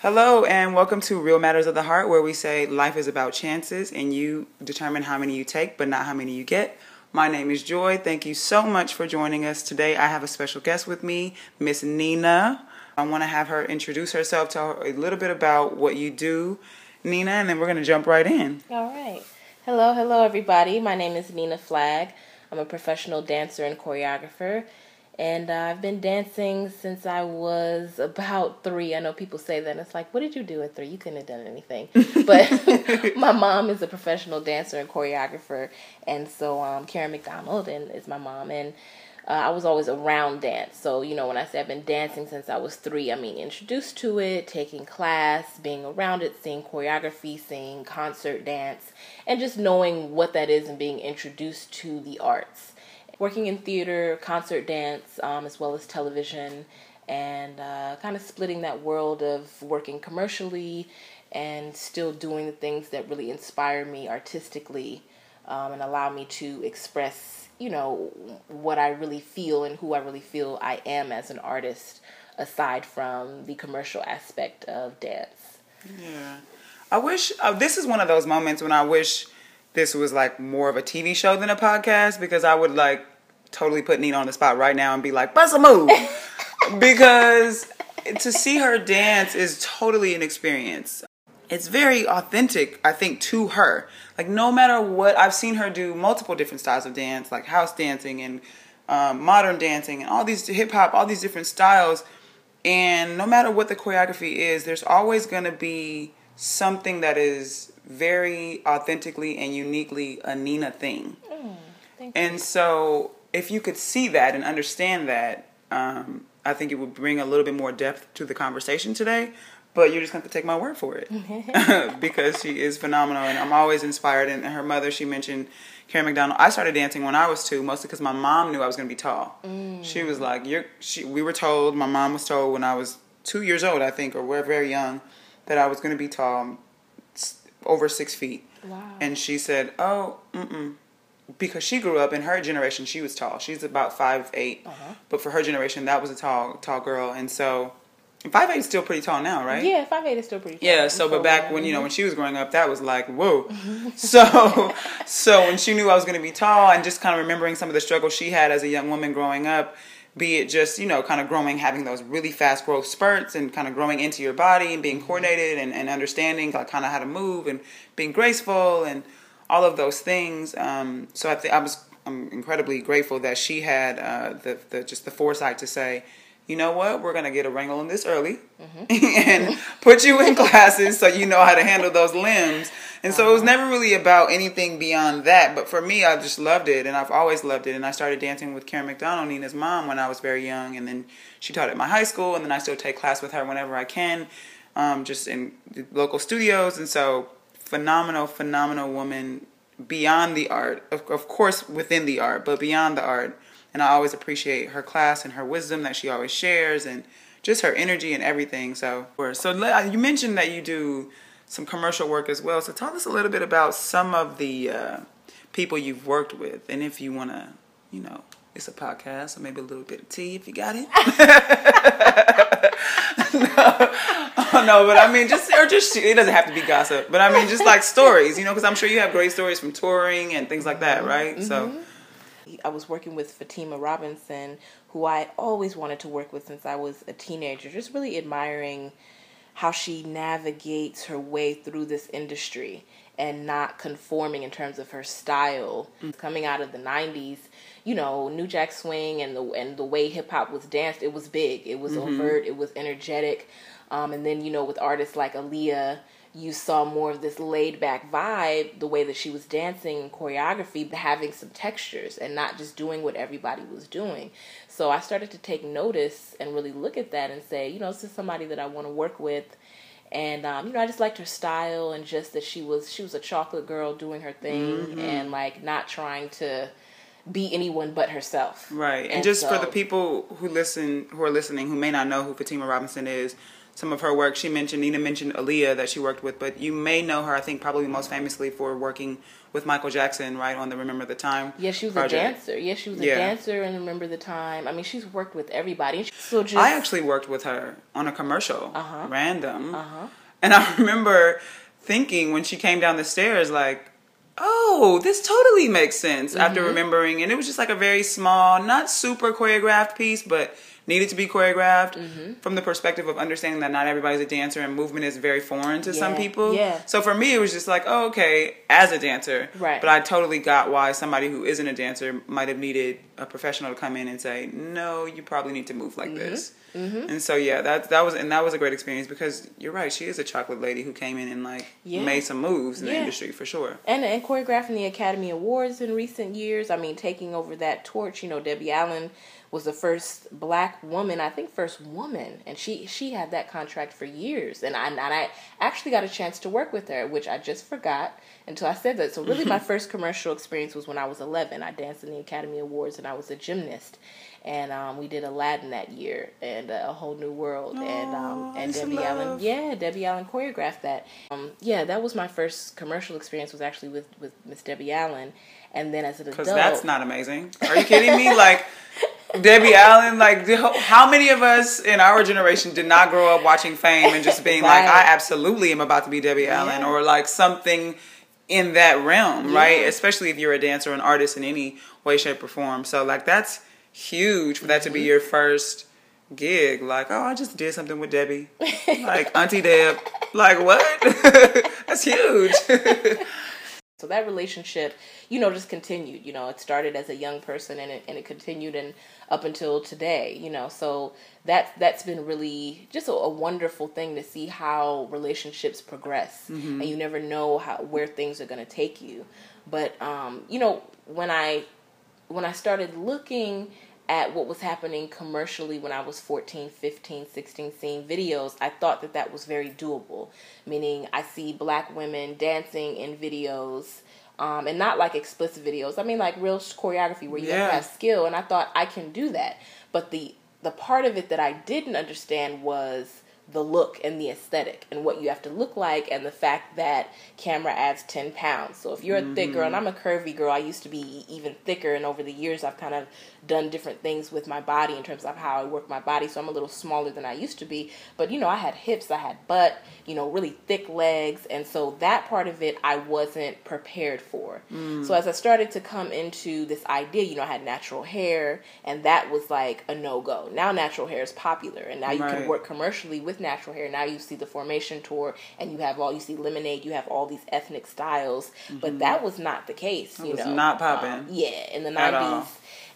Hello, and welcome to Real Matters of the Heart, where we say life is about chances and you determine how many you take, but not how many you get. My name is Joy. Thank you so much for joining us today. I have a special guest with me, Miss Nina. I want to have her introduce herself, tell her a little bit about what you do, Nina, and then we're going to jump right in. All right. Hello, hello, everybody. My name is Nina Flagg. I'm a professional dancer and choreographer, and uh, I've been dancing since I was about three. I know people say that, and it's like, what did you do at three? You couldn't have done anything. But my mom is a professional dancer and choreographer, and so um, Karen McDonald and is my mom, and uh, I was always around dance. So, you know, when I say I've been dancing since I was three, I mean introduced to it, taking class, being around it, seeing choreography, seeing concert dance, and just knowing what that is and being introduced to the arts. Working in theater, concert dance, um, as well as television, and uh, kind of splitting that world of working commercially and still doing the things that really inspire me artistically um, and allow me to express you know what I really feel and who I really feel I am as an artist aside from the commercial aspect of dance. Yeah. I wish uh, this is one of those moments when I wish this was like more of a TV show than a podcast because I would like totally put Nina on the spot right now and be like, bust a move. because to see her dance is totally an experience it's very authentic, I think, to her. Like no matter what, I've seen her do multiple different styles of dance, like house dancing and um, modern dancing and all these hip hop, all these different styles. And no matter what the choreography is, there's always going to be something that is very authentically and uniquely a Nina thing. Mm, and so, if you could see that and understand that, um, I think it would bring a little bit more depth to the conversation today but you're just going to take my word for it. Because she is phenomenal and i'm always inspired and her mother she mentioned karen mcdonald. I started dancing when i was two mostly because my mom knew i was going to be tall. Mm. she was like you're she we were told my mom was told when i was two years old i think or we're very young that i was going to be tall over six feet wow. and she said oh mm-mm because she grew up in her generation she was tall she's about five eight, uh-huh. but for her generation that was a tall tall girl and so Five eight is still pretty tall now, right? Yeah, five eight is still pretty. tall. Yeah, so but back when you know when she was growing up, that was like whoa. so so when she knew I was going to be tall, and just kind of remembering some of the struggles she had as a young woman growing up, be it just you know kind of growing, having those really fast growth spurts, and kind of growing into your body and being coordinated and, and understanding like kind of how to move and being graceful and all of those things. Um, so I think I was I'm incredibly grateful that she had uh, the the just the foresight to say you know what, we're gonna get a wrangle in this early mm-hmm. and put you in classes so you know how to handle those limbs. And so it was never really about anything beyond that. But for me, I just loved it, and I've always loved it. And I started dancing with Karen McDonald, Nina's mom, when I was very young, and then she taught at my high school, and then I still take class with her whenever I can, um, just in local studios. And so, phenomenal, phenomenal woman beyond the art, of, of course, within the art, but beyond the art and I always appreciate her class and her wisdom that she always shares and just her energy and everything. So, so you mentioned that you do some commercial work as well. So tell us a little bit about some of the uh, people you've worked with, and if you want to, you know, it's a podcast, so maybe a little bit of tea if you got it. no, oh, no, but I mean, just or just it doesn't have to be gossip, but I mean, just like stories, you know, because I'm sure you have great stories from touring and things like that, right? Mm-hmm. So I was working with Fatima Robinson, who I always wanted to work with since I was a teenager, just really admiring how she navigates her way through this industry and not conforming in terms of her style. Mm. Coming out of the 90s, you know, New Jack Swing and the and the way hip hop was danced, it was big. It was mm-hmm. overt, it was energetic. Um, and then, you know, with artists like Aaliyah you saw more of this laid back vibe, the way that she was dancing and choreography, having some textures and not just doing what everybody was doing. So I started to take notice and really look at that and say, you know, this is somebody that I want to work with. And um, you know, I just liked her style and just that she was she was a chocolate girl doing her thing mm-hmm. and like not trying to be anyone but herself. Right. And, just so, for the people who listen who are listening who may not know who Fatima Robinson is, some of her work she mentioned Nina mentioned Aaliyah that she worked with, but you may know her I think probably most famously for working with Michael Jackson, right, on the Remember the Time. Yeah, she was project. a dancer. Yeah, she was a yeah. dancer and Remember the Time. I mean, she's worked with everybody. So just I actually worked with her on a commercial. Uh-huh. Random. Uh-huh. And I remember thinking when she came down the stairs like oh, this totally makes sense mm-hmm. after remembering. And it was just like a very small, not super choreographed piece, but needed to be choreographed mm-hmm. from the perspective of understanding that not everybody's a dancer and movement is very foreign to yeah. some people. Yeah. So for me, it was just like, oh, okay, as a dancer. Right. But I totally got why somebody who isn't a dancer might have needed a professional to come in and say, no, you probably need to move like mm-hmm. this. Mm-hmm. And so yeah, that that was and that was a great experience because you're right. She is a chocolate lady who came in and like yeah. made some moves in yeah. the industry for sure. And and choreographing the Academy Awards in recent years. I mean, taking over that torch. You know, Debbie Allen was the first black woman, I think first woman, and she she had that contract for years. And I and I actually got a chance to work with her, which I just forgot until I said that. So really, my first commercial experience was when I was 11. I danced in the Academy Awards, and I was a gymnast. And um, we did Aladdin that year and uh, a whole new world. Oh, and um, and Debbie Allen yeah Debbie Allen choreographed that. Um, yeah that was my first commercial experience was actually with with Miss Debbie Allen. And then as an adult because that's not amazing. Are you kidding me? Like Debbie Allen like how many of us in our generation did not grow up watching Fame and just being right. like I absolutely am about to be Debbie yeah. Allen or like something in that realm yeah. right especially if you're a dancer or an artist in any way shape or form so like that's huge for that to be mm-hmm. your first gig. Like, oh, I just did something with Debbie. like, Auntie Deb. Like, what? That's huge. so that relationship, you know, just continued. You know, it started as a young person and it, and it continued and up until today, you know. So that's that's been really just a, a wonderful thing to see how relationships progress. Mm-hmm. And you never know how where things are going to take you. But um, you know, when I when I started looking at what was happening commercially when I was 14, 15, 16, seeing videos, I thought that that was very doable. Meaning, I see black women dancing in videos. Um, and not like explicit videos. I mean, like real choreography where you yeah. have to have skill. And I thought I can do that. But the the part of it that I didn't understand was the look and the aesthetic and what you have to look like and the fact that camera adds 10 pounds so if you're a thick girl and i'm a curvy girl i used to be even thicker and over the years i've kind of done different things with my body in terms of how i work my body so i'm a little smaller than i used to be but you know i had hips i had butt you know really thick legs and so that part of it i wasn't prepared for mm. so as i started to come into this idea you know i had natural hair and that was like a no-go now natural hair is popular and now you right. can work commercially with natural hair. Now you see the formation tour, and you have all you see lemonade. You have all these ethnic styles, mm-hmm. but that was not the case. You know, not popping. Um, yeah, in the nineties.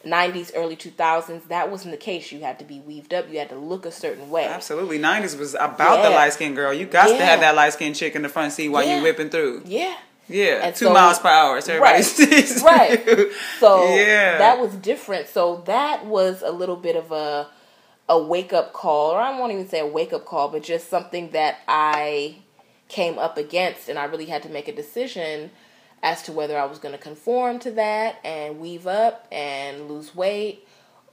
90s, early 2000s, that wasn't the case. You had to be weaved up. You had to look a certain way. Absolutely. 90s was about yeah. the light skinned girl. You got yeah. to have that light skinned chick in the front seat while yeah. you whipping through. Yeah. Yeah, and two so, miles per hour. So everybody right, sees right. So yeah. that was different. So that was a little bit of a a wake up call, or I won't even say a wake up call, but just something that I came up against, and I really had to make a decision as to whether I was going to conform to that and weave up and lose weight.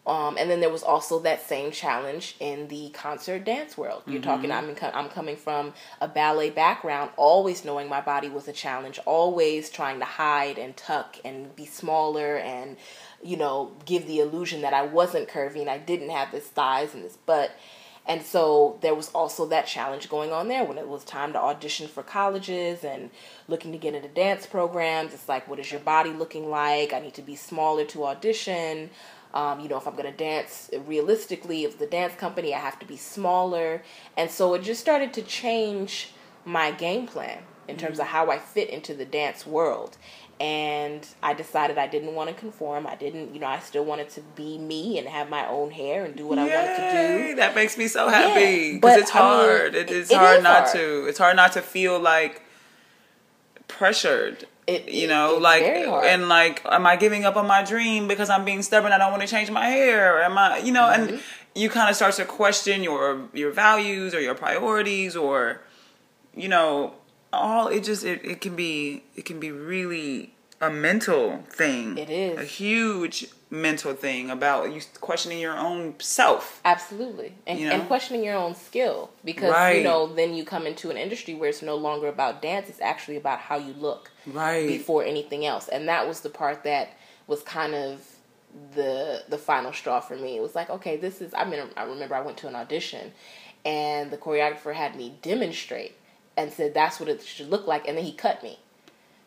Um, and then there was also that same challenge in the concert dance world. You're mm-hmm. talking. I'm I'm coming from a ballet background, always knowing my body was a challenge, always trying to hide and tuck and be smaller and you know, give the illusion that I wasn't curvy and I didn't have this thighs and this butt. And so there was also that challenge going on there when it was time to audition for colleges and looking to get into dance programs. It's like, what is your body looking like? I need to be smaller to audition. Um, you know, if I'm going to dance realistically, if the dance company, I have to be smaller. And so it just started to change my game plan in terms of how I fit into the dance world and I decided I didn't want to conform. I didn't, you know, I still wanted to be me and have my own hair and do what Yay, I wanted to do. That makes me so happy because yeah, it's hard. I mean, it, it's it hard not hard. to. It's hard not to feel like pressured. It, you know, like and like, am I giving up on my dream because I'm being stubborn? I don't want to change my hair. Am I, you know, mm-hmm. and you kind of start to question your your values or your priorities or, you know, all it just it, it can be it can be really a mental thing. It is. a huge mental thing about you questioning your own self. Absolutely. And, You know? and questioning your own skill. Because, Right. you know, then you come into an industry where it's no longer about dance, it's actually about how you look Right. before anything else. And that was the part that was kind of the the final straw for me. It was like, okay, this is I mean I remember I went to an audition and the choreographer had me demonstrate and said that's what it should look like and then he cut me.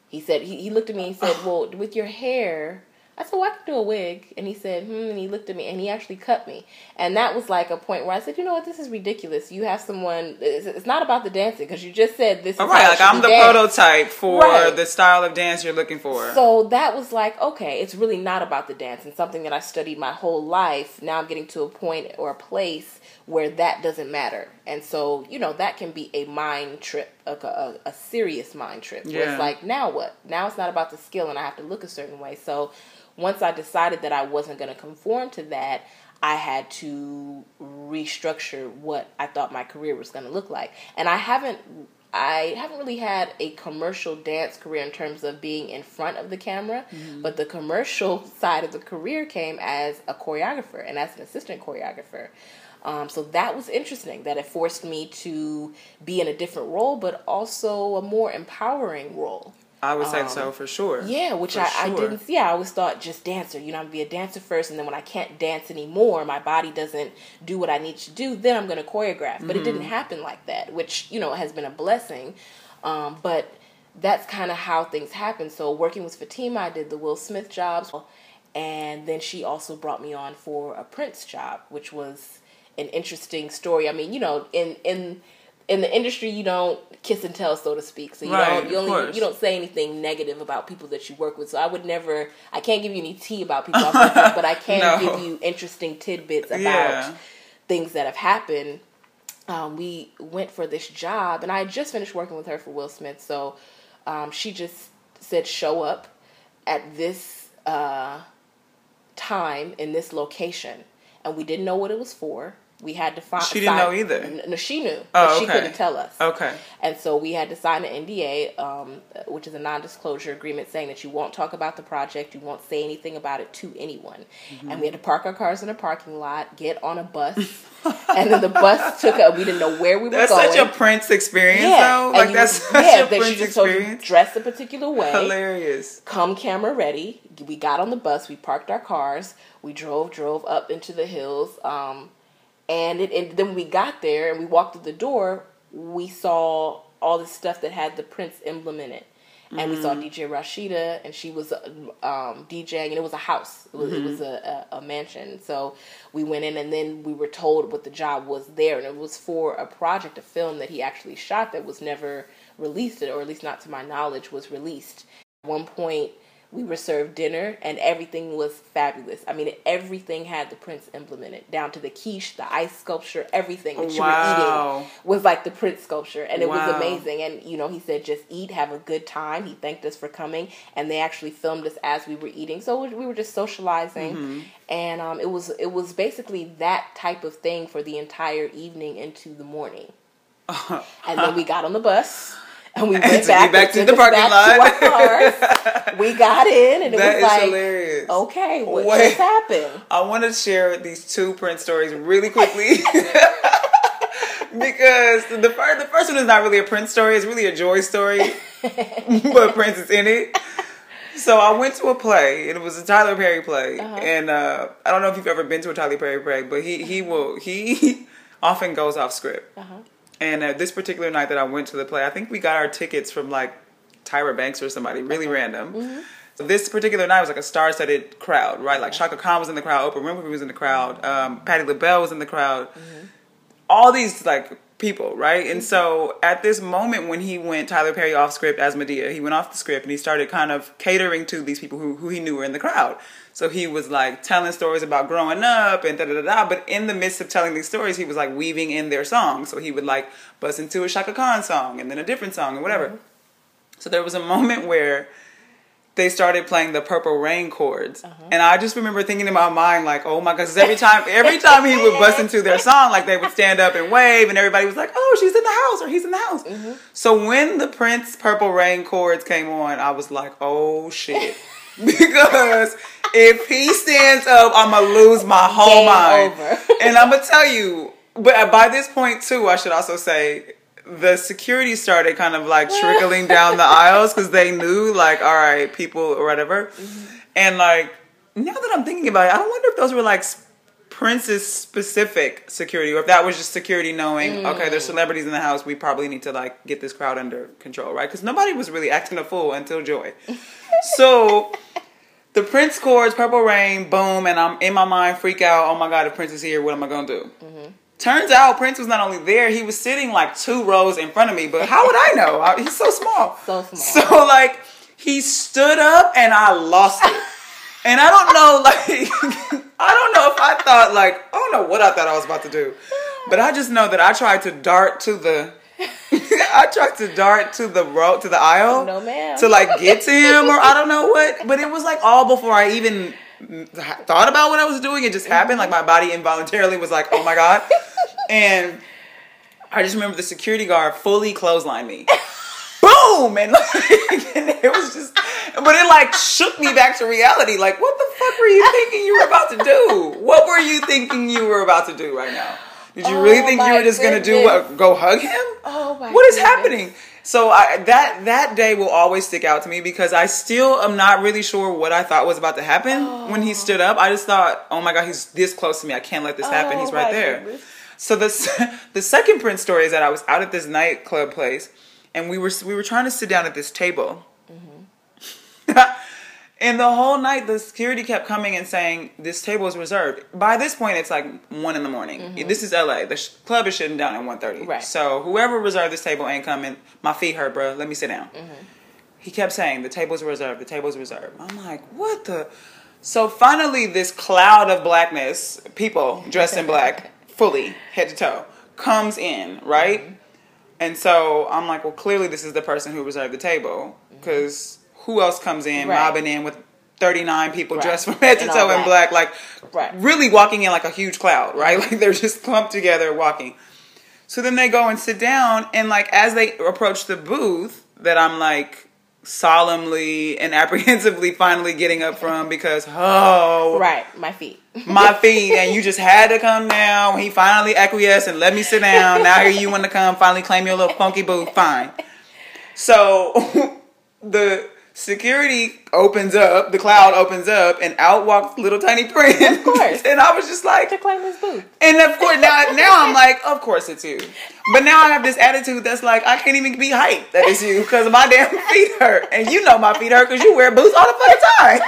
He said he, he looked at me and he said, Well, with your hair I said, well, I can do a wig. And he said, hmm. And he looked at me and he actually cut me. And that was like a point where I said, you know what, this is ridiculous. You have someone, it's, it's not about the dancing because you just said this is All how like I'm the danced. prototype for Right. the style of dance you're looking for. So that was like, okay, it's really not about the dance and something that I studied my whole life. Now I'm getting to a point or a place where that doesn't matter. And so, you know, that can be a mind trip, a, a, a serious mind trip. Where it's like, now what? Now it's not about the skill and I have to look a certain way. So once I decided that I wasn't going to conform to that, I had to restructure what I thought my career was going to look like. And I haven't I haven't really had a commercial dance career in terms of being in front of the camera, mm-hmm. but the commercial side of the career came as a choreographer and as an assistant choreographer. Um, so that was interesting. That it forced me to be in a different role, but also a more empowering role. I would say so for sure. Um, Yeah, which I, I didn't see. I always thought just dancer. You know, I'm gonna be a dancer first, and then when I can't dance anymore, my body doesn't do what I need to do. Then I'm gonna choreograph. But it Mm-hmm. didn't happen like that, which you know has been a blessing. Um, but that's kind of how things happen. So working with Fatima, I did the Will Smith jobs, and then she also brought me on for a Prince job, which was an interesting story. I mean, you know, in in in the industry, you don't kiss and tell, so to speak. So you Right, don't you only course. you don't say anything negative about people that you work with. So I would never. I can't give you any tea about people I've worked with, but I can No. give you interesting tidbits about Yeah. things that have happened. Um, we went for this job, and I had just finished working with her for Will Smith. So um, she just said, "Show up at this uh, time in this location," and we didn't know what it was for. We had to find. She didn't know either? No, she knew, Oh, but she couldn't tell us. Okay. And so we had to sign an NDA, um, which is a non-disclosure agreement, saying that you won't talk about the project, you won't say anything about it to anyone. Mm-hmm. And we had to park our cars in a parking lot, get on a bus, and then the bus took us. We didn't know where we were That's going. That's such a Prince experience, yeah, though. Like you- that's such yeah, a that she Prince just told you experience. dress a particular way Hilarious. come camera ready. We got on the bus. We parked our cars. We drove, drove up into the hills. Um, and, it, and then we got there and we walked through the door, we saw all the stuff that had the Prince emblem in it. And we saw DJ Rashida, and she was um, DJing, and it was a house. It was, it was a, a, a mansion. So we went in, and then we were told what the job was there, and it was for a project, a film that he actually shot that was never released, or at least not to my knowledge, was released. At one point, we were served dinner, and everything was fabulous. I mean, everything had the Prince implemented down to the quiche, the ice sculpture, everything that you were eating was like the Prince sculpture, and it was amazing. And you know, he said, "Just eat, have a good time." He thanked us for coming, and they actually filmed us as we were eating. So we were just socializing, Mm-hmm. and um, it was it was basically that type of thing for the entire evening into the morning. and then we got on the bus. And we went back, back to the parking lot. To our cars. we got in, and it was like, hilarious. okay, what Wait. just happened? I want to share these two Prince stories really quickly. because the first, the first one is not really a Prince story, it's really a joy story, but Prince is in it. So I went to a play, and it was a Tyler Perry play, and uh, I don't know if you've ever been to a Tyler Perry play, but he he will he often goes off script. And uh, this particular night that I went to the play, I think we got our tickets from like Tyra Banks or somebody, really random. So this particular night was like a star-studded crowd, right? Like Chaka Khan was in the crowd, Oprah Winfrey was in the crowd, um, Patti LaBelle was in the crowd. All these like people, right? And so at this moment when he went Tyler Perry off script as Madea, he went off the script and he started kind of catering to these people who, who he knew were in the crowd. So he was like telling stories about growing up and da da da da. But in the midst of telling these stories, he was like weaving in their songs. So he would like bust into a Chaka Khan song and then a different song and whatever. So there was a moment where they started playing the Purple Rain chords, Uh-huh. and I just remember thinking in my mind like, "Oh my god!" Because every time, every time he would bust into their song, like they would stand up and wave, and everybody was like, "Oh, she's in the house," or "He's in the house." Mm-hmm. So when the Prince Purple Rain chords came on, I was like, "Oh shit." because if he stands up, I'm gonna lose my whole Game mind. over. and I'm gonna tell you, but by this point too, I should also say the security started kind of like trickling down the aisles because they knew, like, all right, people or whatever. Mm-hmm. And like now that I'm thinking about it, I wonder if those were like Prince's specific security, or if that was just security knowing, okay, Mm. there's celebrities in the house, we probably need to like get this crowd under control, right? Because nobody was really acting a fool until Joy. so the Prince chords, Purple Rain, boom, and I'm in my mind freak out. Oh my God, if Prince is here, what am I gonna do? Mm-hmm. Turns out Prince was not only there, he was sitting like two rows in front of me. But how would I know? I- He's so small. So small. So like he stood up and I lost it. And I don't know, like I don't know if I thought like I don't know what I thought I was about to do. But I just know that I tried to dart to the I tried to dart to the road to the aisle No, ma'am. to like get to him or I don't know what. But it was like all before I even thought about what I was doing. It just happened. Like my body involuntarily was like, oh my god. And I just remember the security guard fully clotheslined me. Boom! And, like, and it was just, but it like shook me back to reality. Like, what the fuck were you thinking you were about to do? What were you thinking you were about to do right now? Did you really Oh think you were oh just gonna do what? Go hug him? Oh my What is goodness. happening? So I, that that day will always stick out to me because I still am not really sure what I thought was about to happen when he stood up. I just thought, oh my god, he's this close to me. I can't let this happen. Oh He's right there. goodness. So the the second Prince story is that I was out at this nightclub place, and we were we were trying to sit down at this table. Mm-hmm. and the whole night, the security kept coming and saying this table is reserved. By this point, it's like one in the morning. Mm-hmm. This is L.A. The sh- club is shutting down at 1.30. Right. So whoever reserved this table ain't coming. My feet hurt, bro. Let me sit down. Mm-hmm. He kept saying the table's reserved. The table's reserved. I'm like, what the? So finally, this cloud of blackness, people dressed in black, fully head to toe, comes in, right? Mm-hmm. And so I'm like, well, clearly this is the person who reserved the table, because who else comes in, Right. mobbing in with 39 people Right. dressed from head to toe in black. like Right. really walking in like a huge cloud, right? Mm-hmm. Like they're just clumped together walking. So then they go and sit down, and like as they approach the booth, that I'm like solemnly and apprehensively finally getting up from because oh Right, my feet. my feet and you just had to come down. He finally acquiesced and let me sit down. Now here you want to come, finally claim your little funky booth. Fine. So the security opens up, the cloud opens up, and out walks little tiny prince. Of course. and I was just like, to claim his booth. and of course now now I'm like, of course it's you. But now I have this attitude that's like I can't even be hyped that it's you because my damn feet hurt, and you know my feet hurt because you wear boots all the fucking time.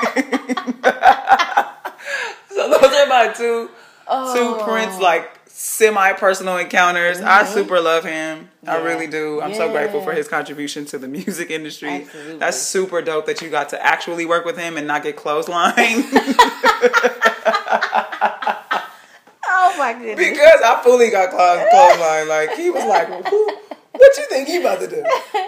so those are my two two oh. Prince like semi personal encounters. I mm-hmm. super love him. I really do. I'm so grateful for his contribution to the music industry. Absolutely. That's super dope that you got to actually work with him and not get clothesline. Oh my goodness. Because I fully got clothesline. Like he was like, Who, "What you think you about to do?"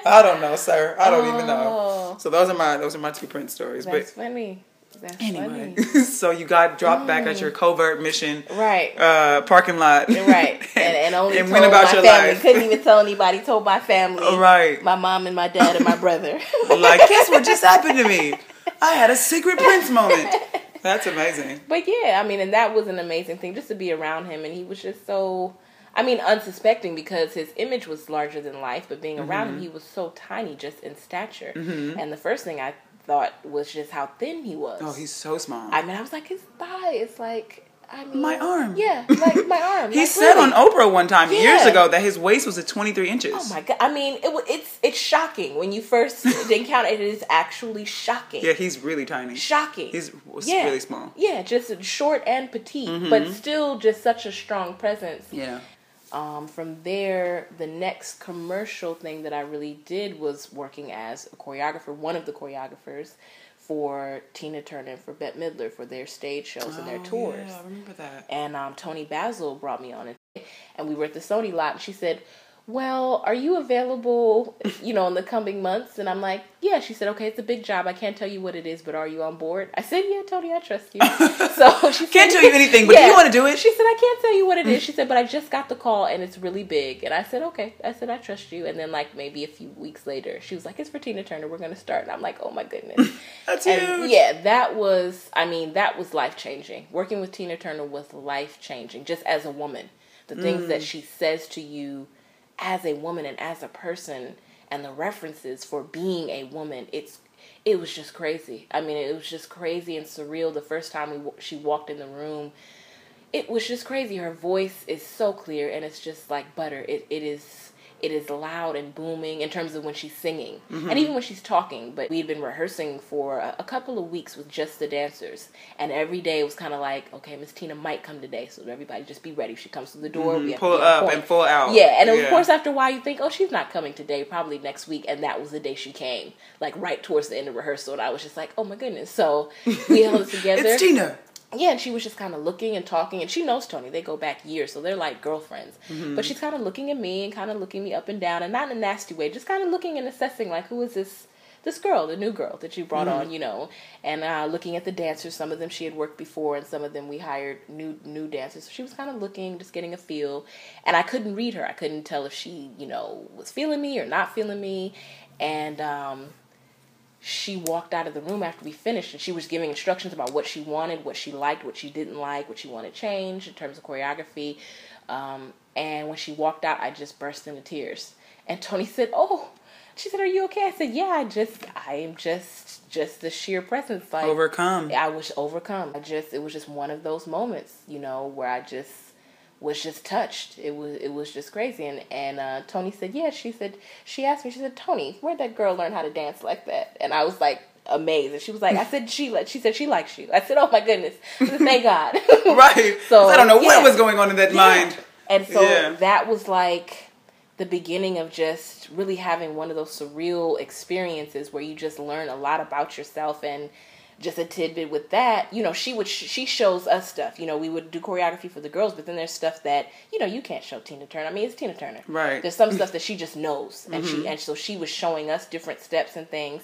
I don't know, sir. I don't even know. Oh. So those are my those are my two Prince stories. That's but funny. That's anyway, so you got dropped back at your covert mission Right. uh, parking lot, Right, and, and only and went about my your family. life. Couldn't even tell anybody. Told my family. Right. My mom and my dad and my brother. like, guess what just happened to me? I had a secret Prince moment. That's amazing. But yeah, I mean, and that was an amazing thing just to be around him, and he was just so. I mean, unsuspecting because his image was larger than life, but being around Mm-hmm. him, he was so tiny just in stature. And the first thing I thought was just how thin he was. Oh, he's so small. I mean, I was like, his thigh is like, I mean, My arm. Yeah, like my arm. he like, said really. on Oprah one time years ago that his waist was at 23 inches. Oh my god! I mean, it, it's it's shocking when you first encounter it. It is actually shocking. Yeah, he's really tiny. shocking. He's yeah. really small. Mm-hmm. Yeah, just short and petite, but still just such a strong presence. Yeah. Um, from there, the next commercial thing that I really did was working as a choreographer, one of the choreographers for Tina Turner and for Bette Midler for their stage shows and their Oh, tours. Yeah, I remember that. And um, Toni Basil brought me on it, and we were at the Sony lot, and she said, well, are you available, you know, in the coming months? And I'm like, yeah. She said, okay, it's a big job. I can't tell you what it is, but are you on board? I said, yeah, Toni, I trust you. so she can't tell you anything, but yeah. do you want to do it? She said, I can't tell you what it is. She said, but I just got the call and it's really big. And I said, okay. I said, I trust you. And then like maybe a few weeks later, she was like, it's for Tina Turner. We're going to start. And I'm like, oh my goodness. That's and huge. Yeah, that was, I mean, that was life changing. Working with Tina Turner was life changing, just as a woman. The things mm. that she says to you as a woman and as a person and the references for being a woman it's it was just crazy. I mean it was just crazy and surreal the first time we she walked in the room. It was just crazy. Her voice is so clear and it's just like butter. It, it is it is loud and booming in terms of when she's singing mm-hmm. and even when she's talking. But we had been rehearsing for a, a couple of weeks with just the dancers, and every day it was kind of like, okay, Miss Tina might come today, so everybody just be ready. If she comes to the door, mm-hmm. we pull up and pull out. Yeah, and yeah. of course, after a while, you think, oh, she's not coming today, probably next week, and that was the day she came, like right towards the end of rehearsal, and I was just like, oh my goodness. So we held it together. it's Tina yeah, and she was just kind of looking and talking, and she knows Toni. They go back years, so they're like girlfriends. Mm-hmm. But she's kind of looking at me and kind of looking me up and down, and not in a nasty way, just kind of looking and assessing, like, who is this this girl, the new girl that you brought mm-hmm. on, you know, and uh, looking at the dancers. Some of them she had worked before, and some of them we hired new new dancers. So she was kind of looking, just getting a feel, and I couldn't read her. I couldn't tell if she, you know, was feeling me or not feeling me, and um, she walked out of the room after we finished and she was giving instructions about what she wanted, what she liked, what she didn't like, what she wanted changed in terms of choreography. Um, and when she walked out, I just burst into tears. And Toni said, "Oh," she said, "Are you okay?" I said, "Yeah, I just, I am just, just the sheer presence, like overcome. I was overcome. I just, it was just one of those moments, you know, where I just." Was just touched. It was it was just crazy. And and uh, Toni said, yeah. She said she asked me. She said, Toni, where'd that girl learn how to dance like that? And I was like amazed. And she was like, I said she she said she likes you. I said, oh my goodness, said, thank God. right. So I don't know yeah. what was going on in that yeah. mind. And so yeah. that was like the beginning of just really having one of those surreal experiences where you just learn a lot about yourself and just a tidbit with that, you know, she would she shows us stuff. You know, we would do choreography for the girls, but then there's stuff that you know you can't show Tina Turner. I mean, it's Tina Turner. Right. There's some stuff that she just knows, and mm-hmm. she and so she was showing us different steps and things,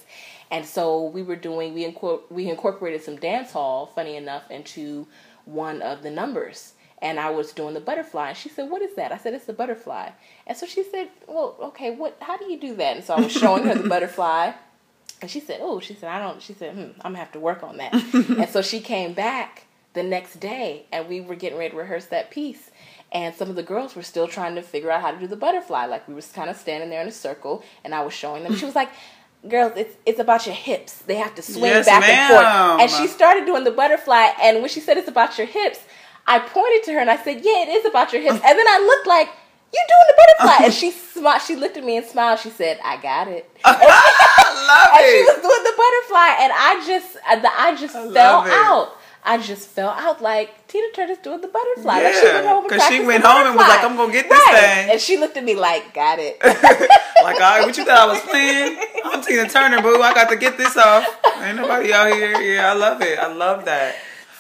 and so we were doing we incor- we incorporated some dance hall, funny enough, into one of the numbers. And I was doing the butterfly, and she said, "What is that?" I said, "It's a butterfly." And so she said, "Well, okay, what? How do you do that?" And so I was showing her the butterfly, and she said, "Oh, she said I don't." She said, hmm, "I'm gonna have to work on that." and so she came back the next day, and we were getting ready to rehearse that piece. And some of the girls were still trying to figure out how to do the butterfly. Like we were kind of standing there in a circle, and I was showing them. She was like, "Girls, it's it's about your hips. They have to swing yes, back ma'am. and forth." And she started doing the butterfly. And when she said it's about your hips, I pointed to her and I said, "Yeah, it is about your hips." And then I looked like you doing the butterfly? and she smiled. She looked at me and smiled. She said, "I got it." I love and it. she was doing the butterfly, and I just, uh, I just I fell out. I just fell out like Tina Turner's doing the butterfly. Yeah, like she went home because she went home and was like, "I'm gonna get this right. thing," and she looked at me like, "Got it." like, all right, what you thought I was playing? I'm Tina Turner, boo. I got to get this off. Ain't nobody out here. Yeah, I love it. I love that.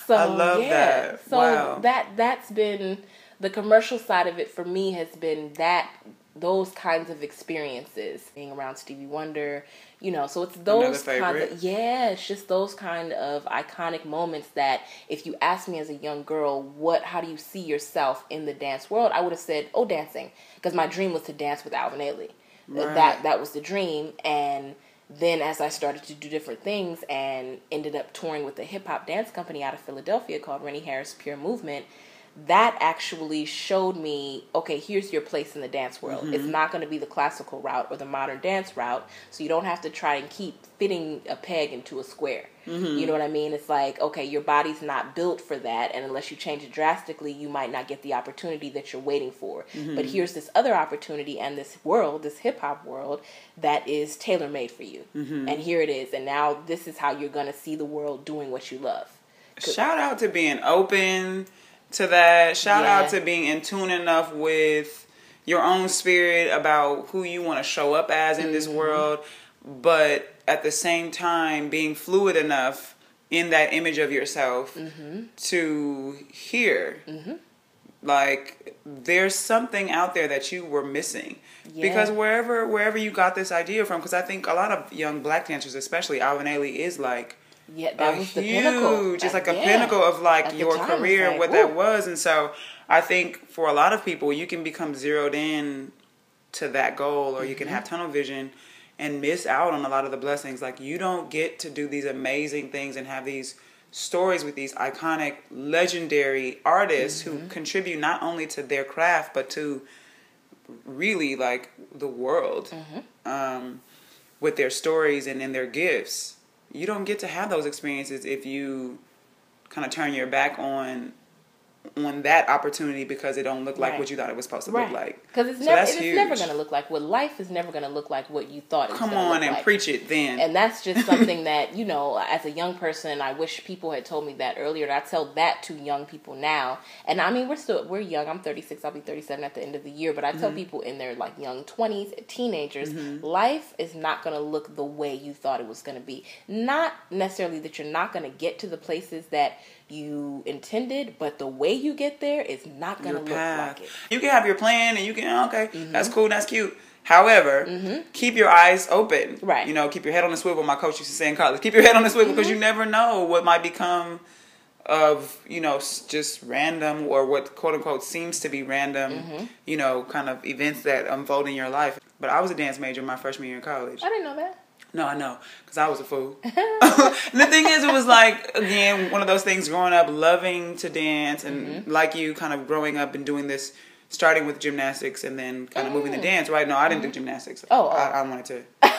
So I love yeah. that. So wow. that that's been the commercial side of it for me has been that those kinds of experiences being around Stevie Wonder, you know, so it's those kind of yeah, it's just those kind of iconic moments that if you ask me as a young girl, what how do you see yourself in the dance world? I would have said, "Oh, dancing," because my dream was to dance with Alvin Ailey. Right. That that was the dream and then as I started to do different things and ended up touring with a hip hop dance company out of Philadelphia called Rennie Harris Pure Movement, that actually showed me okay here's your place in the dance world mm-hmm. it's not going to be the classical route or the modern dance route so you don't have to try and keep fitting a peg into a square mm-hmm. you know what i mean it's like okay your body's not built for that and unless you change it drastically you might not get the opportunity that you're waiting for mm-hmm. but here's this other opportunity and this world this hip-hop world that is tailor-made for you mm-hmm. and here it is and now this is how you're going to see the world doing what you love shout out to being open to that. Shout yeah. out to being in tune enough with your own spirit about who you want to show up as in mm-hmm. this world, but at the same time being fluid enough in that image of yourself mm-hmm. to hear mm-hmm. like there's something out there that you were missing Yeah. because wherever wherever you got this idea from because i think a lot of young black dancers especially alvin ailey is like Yeah, that a was the huge, pinnacle. just like a yeah. pinnacle of like your career, like, what that was, and so I think for a lot of people, you can become zeroed in to that goal, or you can Mm-hmm. have tunnel vision and miss out on a lot of the blessings. Like you don't get to do these amazing things and have these stories with these iconic, legendary artists Mm-hmm. who contribute not only to their craft but to really like the world Mm-hmm. um, with their stories and in their gifts. You don't get to have those experiences if you kind of turn your back on on that opportunity because it don't look like Right. what you thought it was supposed to look like. Because it's So never it's never going to look like what life is never going to look like what you thought it was Come on and like. preach it then. And that's just something that, you know, as a young person, I wish people had told me that earlier. And I tell that to young people now. And I mean, we're still, we're young. I'm 36. I'll be 37 at the end of the year. But I Mm-hmm. tell people in their like young 20s, teenagers, life is not going to look the way you thought it was going to be. Not necessarily that you're not going to get to the places that you intended, but the way you get there is not going to your look path. like it. Mm-hmm. You can have your plan and you can okay, that's cool, that's cute. However, keep your eyes open. Right. You know, keep your head on the swivel. My coach used to say in college, keep your head on the swivel because Mm-hmm. you never know what might become of you know just random or what quote unquote seems to be random. Mm-hmm. You know, kind of events that unfold in your life. But I was a dance major my freshman year in college. I didn't know that. No, I know, because I was a fool. and the thing is, it was like again one of those things. Growing up, loving to dance, and Mm-hmm. like you, kind of growing up and doing this, starting with gymnastics and then kind of moving to dance. Right? No, I didn't do gymnastics. Mm. Oh, oh. I, I wanted to.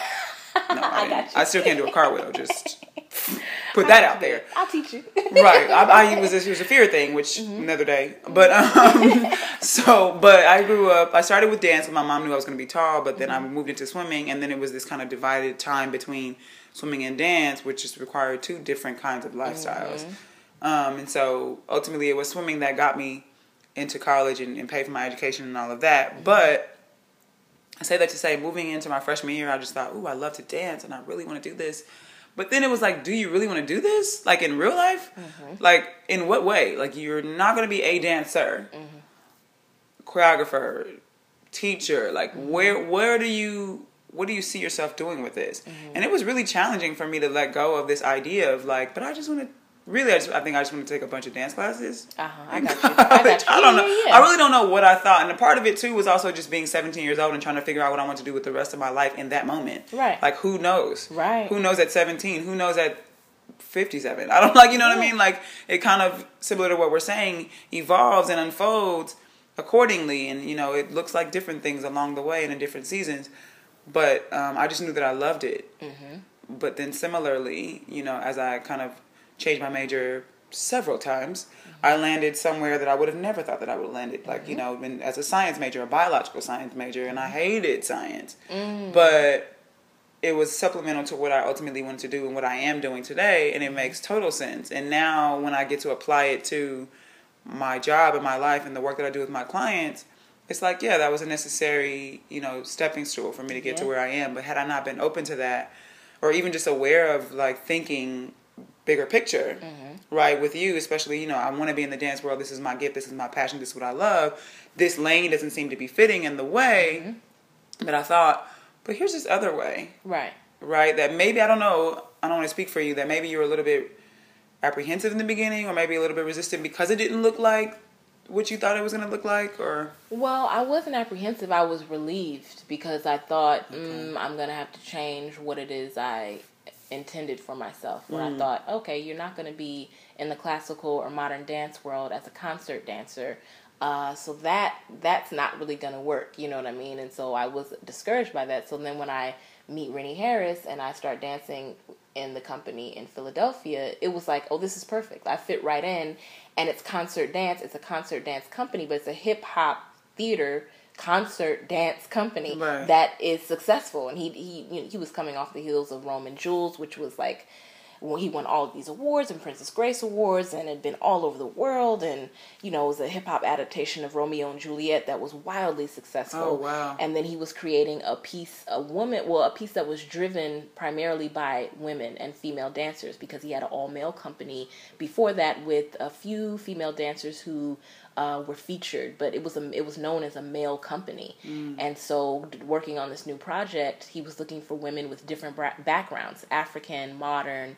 No, I, I got you. I still can't do a cartwheel. Just put that out there. I'll teach you. right. I, I was it was a fear thing, which Mm-hmm. another day. But um, so, but I grew up. I started with dance, and my mom knew I was going to be tall. But then I Mm-hmm. moved into swimming, and then it was this kind of divided time between swimming and dance, which just required two different kinds of lifestyles. Mm-hmm. Um, and so ultimately, it was swimming that got me into college and, and paid for my education and all of that. But I say that to say, moving into my freshman year, I just thought, ooh, I love to dance and I really want to do this. But then it was like, do you really want to do this? Like in real life? Mm-hmm. Like in what way? Like you're not going to be a dancer, mm-hmm. choreographer, teacher. Like mm-hmm. where where do you what do you see yourself doing with this? And it was really challenging for me to let go of this idea of like, but I just want to. Really, I, just, I think I just want to take a bunch of dance classes. Uh-huh, I got you. I got you. I don't know. yeah, yeah. I really don't know what I thought, and a part of it too was also just being 17 years old and trying to figure out what I want to do with the rest of my life in that moment. Right. Like who knows? Right. Who knows at 17? Who knows at 57? I don't like. You know what I mean? Like it kind of similar to what we're saying evolves and unfolds accordingly, and you know it looks like different things along the way and in different seasons. But um, I just knew that I loved it. Mm-hmm. But then similarly, you know, as I kind of changed my major several times, I landed somewhere that I would have never thought that I would have landed. Like, you mm-hmm. know, been as a science major, a biological science major, and I mm-hmm. hated science. Mm. But it was supplemental to what I ultimately wanted to do and what I am doing today, and it mm-hmm. makes total sense. And now when I get to apply it to my job and my life and the work that I do with my clients, it's like, yeah, that was a necessary, you know, stepping stool for me to get to where I am. But had I not been open to that, or even just aware of like thinking bigger picture, right, with you, especially, you know, I want to be in the dance world. This is my gift. This is my passion. This is what I love. This lane doesn't seem to be fitting in the way that I thought. But here's this other way, Right. right? That maybe I don't know. I don't want to speak for you. That maybe you were a little bit apprehensive in the beginning, or maybe a little bit resistant because it didn't look like what you thought it was going to look like, or Well, I wasn't apprehensive. I was relieved because I thought mm, I'm gonna have to change what it is I intended for myself. When I thought, okay, you're not gonna be in the classical or modern dance world as a concert dancer. Uh, so that that's not really gonna work, you know what I mean? And so I was discouraged by that. So then when I meet Rennie Harris and I start dancing in the company in Philadelphia, it was like, oh, this is perfect. I fit right in, and it's concert dance. It's a concert dance company, but it's a hip hop theater concert dance company Right. that is successful. And he he you know, he was coming off the heels of Rome & Jewels, which was like well, he won all of these awards and Princess Grace awards and had been all over the world and you know it was a hip hop adaptation of Romeo and Juliet that was wildly successful. Oh, wow. And then he was creating a piece a woman well a piece that was driven primarily by women and female dancers because he had an all male company before that with a few female dancers who uh, were featured, but it was a it was known as a male company, Mm. and so working on this new project, he was looking for women with different bra- backgrounds, African, modern,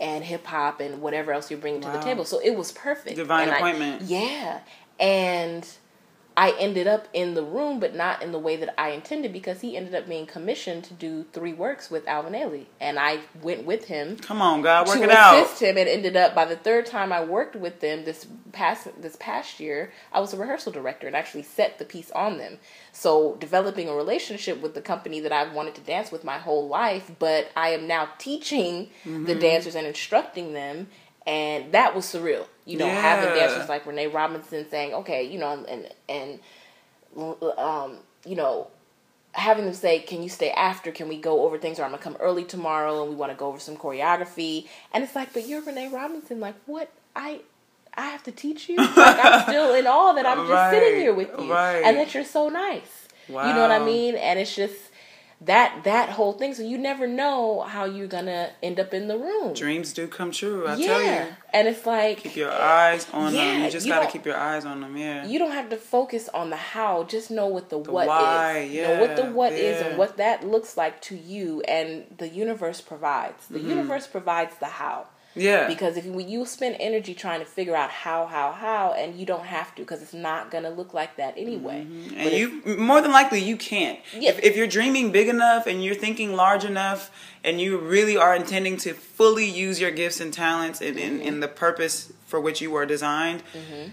and hip hop, and whatever else you're bringing to the table. So it was perfect. Divine And I- appointment. yeah, and I ended up in the room, but not in the way that I intended because he ended up being commissioned to do three works with Alvin Ailey, and I went with him Come on, God, work to it out. assist him and ended up by the third time I worked with them this past this past year I was a rehearsal director and actually set the piece on them so developing a relationship with the company that I've wanted to dance with my whole life but I am now teaching Mm-hmm. the dancers and instructing them and that was surreal you know having Yeah. dancers like Renee Robinson saying okay you know and and um you know having them say, "Can you stay after? Can we go over things?" Or I'm gonna come early tomorrow, and we want to go over some choreography. And it's like, but you're Renee Robinson. Like, what? I I have to teach you. Like, I'm still in awe that I'm just sitting here with you, right. and that you're so nice. You know what I mean? And it's just that that whole thing. So you never know how you're gonna end up in the room. Dreams do come true. I yeah, tell you. and it's like Keep your eyes on them. Yeah, You just you gotta keep your eyes on them. Yeah. you don't have to focus on the how just know what the, what is. why, you know what the yeah, what is and what that looks like to you and the universe provides Mm-hmm. the universe provides the how yeah. because if you, you spend energy trying to figure out how how how and you don't have to because it's not going to look like that anyway But and if- you more than likely you can't. Yeah. If, if you're dreaming big enough and you're thinking large enough and you really are intending to fully use your gifts and talents and, in, Mm-hmm. the purpose for which you were designed,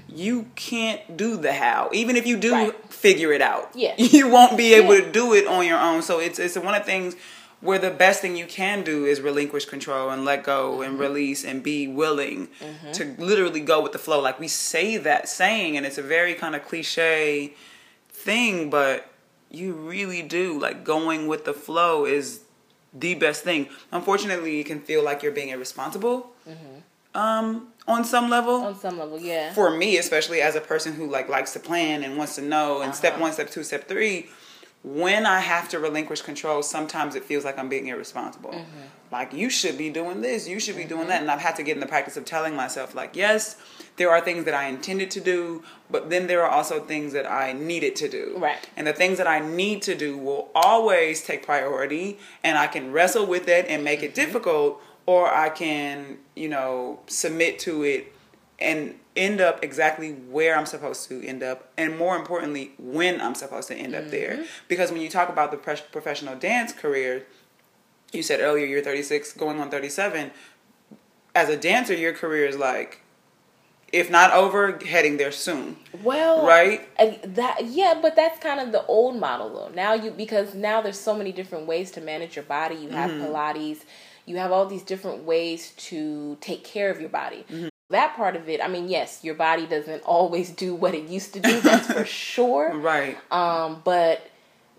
you can't do the how. Even if you do Right. figure it out, Yeah. you won't be able Yeah. to do it on your own. So it's it's one of the things where the best thing you can do is relinquish control and let go and Mm-hmm. release and be willing to literally go with the flow. Like we say that saying, and it's a very kind of cliche thing, but you really do. Like going with the flow is the best thing. Unfortunately, it can feel like you're being irresponsible um, on some level on some level yeah for me especially as a person who like likes to plan and wants to know and step Uh-huh. one step two step three when i have to relinquish control sometimes it feels like i'm being irresponsible Mm-hmm. like you should be doing this you should be doing that and i've had to get in the practice of telling myself like yes there are things that i intended to do but then there are also things that i needed to do Right. and the things that i need to do will always take priority and i can wrestle with it and make it difficult or i can you know submit to it and end up exactly where I'm supposed to end up, and more importantly, when I'm supposed to end up there. Because when you talk about the pres- professional dance career, you said earlier you're 36, going on 37. As a dancer, your career is like, if not over, heading there soon. Well, Right? and that yeah, but that's kind of the old model though. Now you because now there's so many different ways to manage your body. You have Mm-hmm. Pilates, you have all these different ways to take care of your body. Mm-hmm. That part of it, I mean, yes, your body doesn't always do what it used to do. That's for sure. Right. Um, but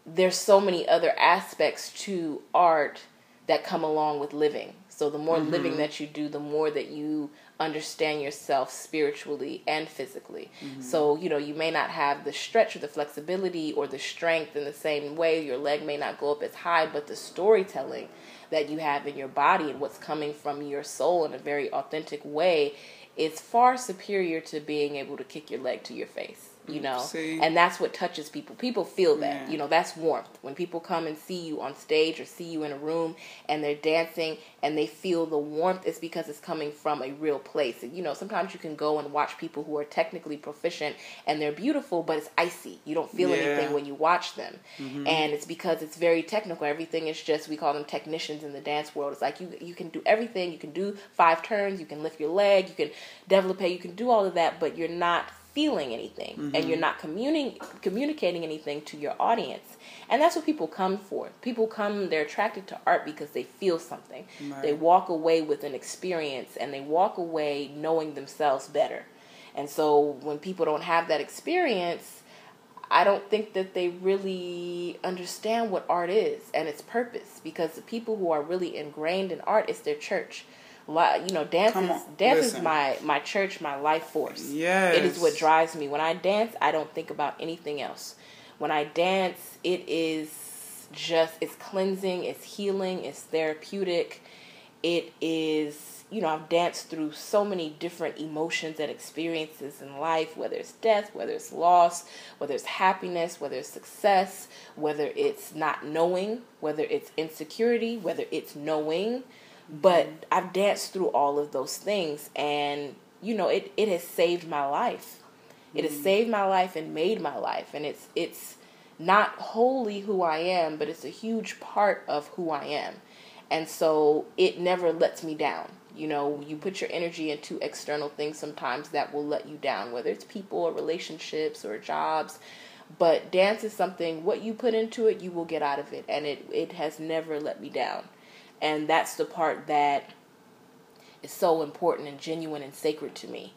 there's so many other aspects to art that come along with living. So the more living that you do, the more that you understand yourself spiritually and physically. So, you know, you may not have the stretch or the flexibility or the strength in the same way. Your leg may not go up as high, but the storytelling that you have in your body and what's coming from your soul in a very authentic way is far superior to being able to kick your leg to your face. You know, See? and that's what touches people. People feel that. Yeah. You know, that's warmth. When people come and see you on stage or see you in a room and they're dancing and they feel the warmth, it's because it's coming from a real place. And, you know, sometimes you can go and watch people who are technically proficient and they're beautiful, but it's icy. You don't feel Yeah. Mm-hmm. anything when you watch them. And it's because it's very technical. Everything is just, we call them technicians in the dance world. It's like you, you can do everything. You can do five turns, you can lift your leg, you can develop, you can do all of that, but you're not feeling anything and mm-hmm. you're not communi- communicating anything to your audience. And that's what people come for. People come, they're attracted to art because they feel something. Right. They walk away with an experience and they walk away knowing themselves better. And so when people don't have that experience, I don't think that they really understand what art is and its purpose because the people who are really ingrained in art is their church. You know, dance Come is on, dance is my my church, my life force. Yes. It is what drives me. When I dance, I don't think about anything else. When I dance, it is just it's cleansing, it's healing, it's therapeutic. it is, you know, I've danced through so many different emotions and experiences in life, whether it's death, whether it's loss, whether it's happiness, whether it's success, whether it's not knowing, whether it's insecurity, whether it's knowing. But I've danced through all of those things and you know, it, it has saved my life. It has mm. saved my life and made my life. And it's it's not wholly who I am, but it's a huge part of who I am. And so it never lets me down. You know, you put your energy into external things sometimes that will let you down, whether it's people or relationships or jobs. But dance is something, what you put into it, you will get out of it. And it, it has never let me down. And that's the part that is so important and genuine and sacred to me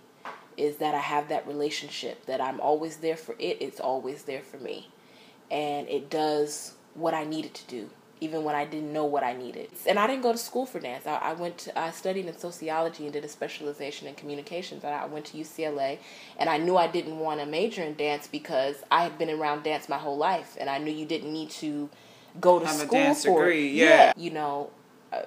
is that I have that relationship, that I'm always there for it, it's always there for me. And it does what I need it to do, even when I didn't know what I needed. And I didn't go to school for dance. I, I went to, I studied in sociology and did a specialization in communications. I went to UCLA, and I knew I didn't want to major in dance because I had been around dance my whole life, and I knew you didn't need to go to Have school dance for degree, it. yeah. You know,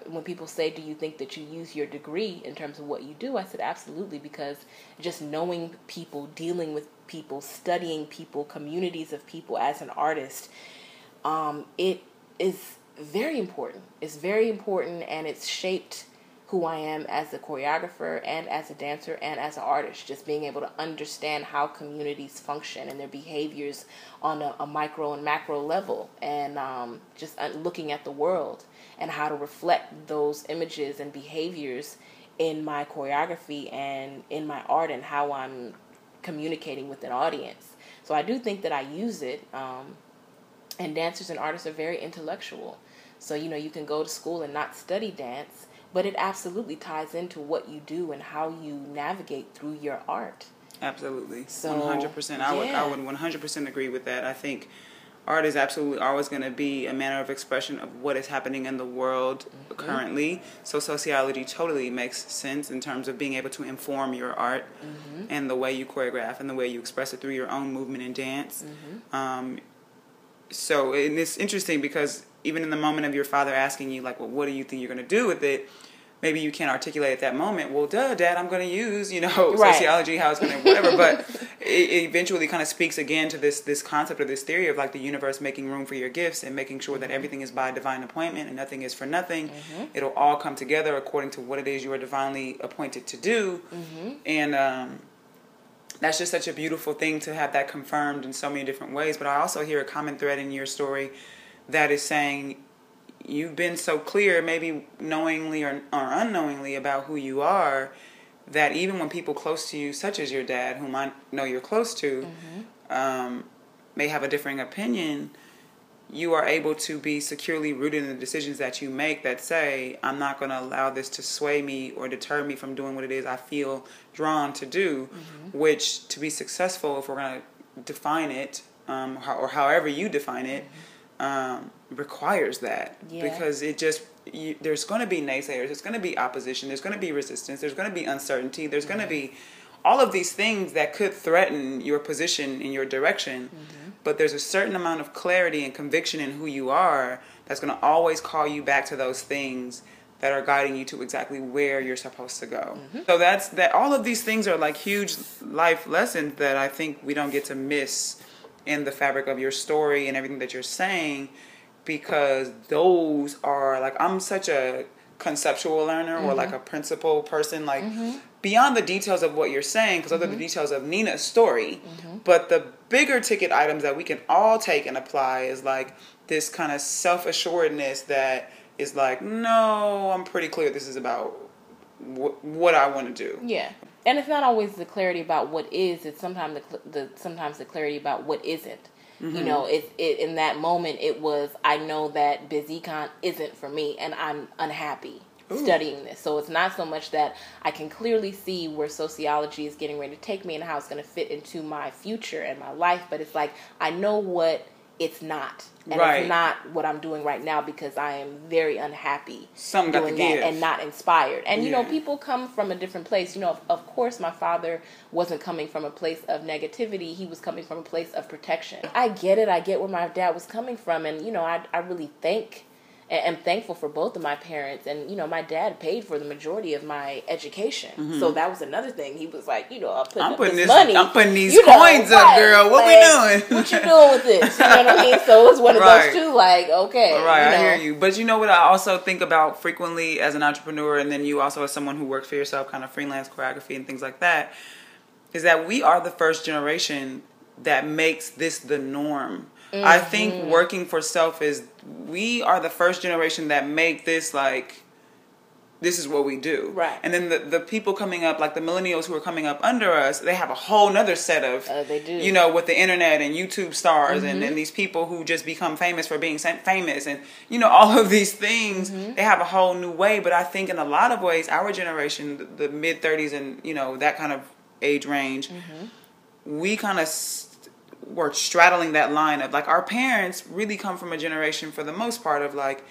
when people say, "Do you think that you use your degree in terms of what you do?" I said, "Absolutely," because just knowing people, dealing with people, studying people, communities of people as an artist, um, it is very important. It's very important, and it's shaped who I am as a choreographer and as a dancer and as an artist. Just being able to understand how communities function and their behaviors on a, a micro and macro level, and um, just uh, looking at the world and how to reflect those images and behaviors in my choreography and in my art and how I'm communicating with an audience. So I do think that I use it. Um, and dancers and artists are very intellectual. So, you know, you can go to school and not study dance, but it absolutely ties into what you do and how you navigate through your art. Absolutely. So, 100%. I would. I would 100% agree with that. I think art is absolutely always going to be a manner of expression of what is happening in the world Mm-hmm. currently. So sociology totally makes sense in terms of being able to inform your art Mm-hmm. and the way you choreograph and the way you express it through your own movement and dance. Mm-hmm. Um, so and it's interesting because even in the moment of your father asking you like well what do you think you're going to do with it? Maybe you can't articulate at that moment well duh dad i'm going to use you know Right. sociology how it's going to whatever. But it, eventually kind of speaks again to this this concept or this theory of like the universe making room for your gifts and making sure that mm-hmm. everything is by divine appointment and nothing is for nothing. Mm-hmm. It'll all come together according to what it is you are divinely appointed to do. Mm-hmm. And um that's just such a beautiful thing to have that confirmed in so many different ways. But I also hear a common thread in your story that is saying you've been so clear, maybe knowingly or, or unknowingly, about who you are, that even when people close to you, such as your dad, whom I know you're close to, um, may have a differing opinion, you are able to be securely rooted in the decisions that you make that say, I'm not going to allow this to sway me or deter me from doing what it is I feel drawn to do, which to be successful, if we're going to define it, um, or however you define it, um, requires that. Yeah. Because it just, you, there's going to be naysayers, there's going to be opposition, there's going to be resistance, there's going to be uncertainty, there's going to mm-hmm. be all of these things that could threaten your position in your direction mm-hmm. but there's a certain amount of clarity and conviction in who you are that's going to always call you back to those things that are guiding you to exactly where you're supposed to go. Mm-hmm. So that's that all of these things are like huge life lessons that I think we don't get to miss in the fabric of your story and everything that you're saying because those are like I'm such a conceptual learner or like mm-hmm. a principal person like mm-hmm. beyond the details of what you're saying because those are the mm-hmm. details of Nina's story. But the bigger ticket items that we can all take and apply is like this kind of self-assuredness that is like no I'm pretty clear this is about wh- what I want to do. Yeah, and it's not always the clarity about what is. It's sometimes the, the sometimes the clarity about what isn't. You mm-hmm. know, it, it in that moment it was I know that Biz Econ isn't for me, and I'm unhappy studying this. So it's not so much that I can clearly see where sociology is getting ready to take me and how it's going to fit into my future and my life, but it's like I know what it's not. And Right. it's not what I'm doing right now because I am very unhappy Something got to doing that give. and not inspired. And you know, people come from a different place. You know, of, of course, my father wasn't coming from a place of negativity. He was coming from a place of protection. I get it. I get where my dad was coming from, and you know, I I really thank am thankful for both of my parents. And you know, my dad paid for the majority of my education, so that was another thing. He was like, you know, I'm putting, Mm-hmm. I'm up putting this this. money. I'm putting these you know, coins up, right, girl. What like, we doing? What you doing with this? You know what I mean? So it was one of Right. those two. Like, okay, Right, you know, I hear you. But you know what I also think about frequently as an entrepreneur, and then you also as someone who works for yourself, kind of freelance choreography and things like that, is that we are the first generation that makes this the norm. I Mm-hmm. think working for self is we are the first generation that make this like this is what we do. Right. And then the, the people coming up, like the millennials who are coming up under us, they have a whole nother set of Uh, they do. you know, with the internet and YouTube stars and, Mm-hmm. and these people who just become famous for being famous and, you know, all of these things, Mm-hmm. they have a whole new way. But I think in a lot of ways, our generation, the, the mid 30s and, you know, that kind of age range, Mm-hmm. we kind of were straddling that line of like our parents really come from a generation for the most part of like,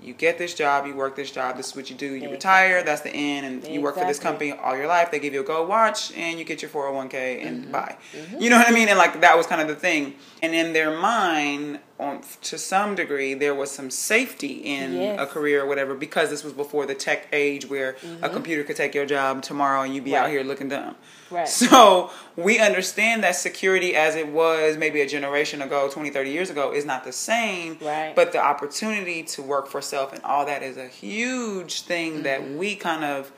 you get this job, you work this job, this is what you do, you Exactly. retire, that's the end, and you work for this company all your life. They give you a gold watch, and you get your 401k, and Mm-hmm. bye. You know what I mean? And like that was kind of the thing. And in their mind, on to some degree, there was some safety in Yes. a career or whatever because this was before the tech age where a computer could take your job tomorrow and you'd be out Mm-hmm. Here looking dumb. Right. So we understand that security as it was maybe a generation ago, 20, 30 years ago, is not the same. Right. But the opportunity to work for self and all that is a huge thing that Mm-hmm. we kind of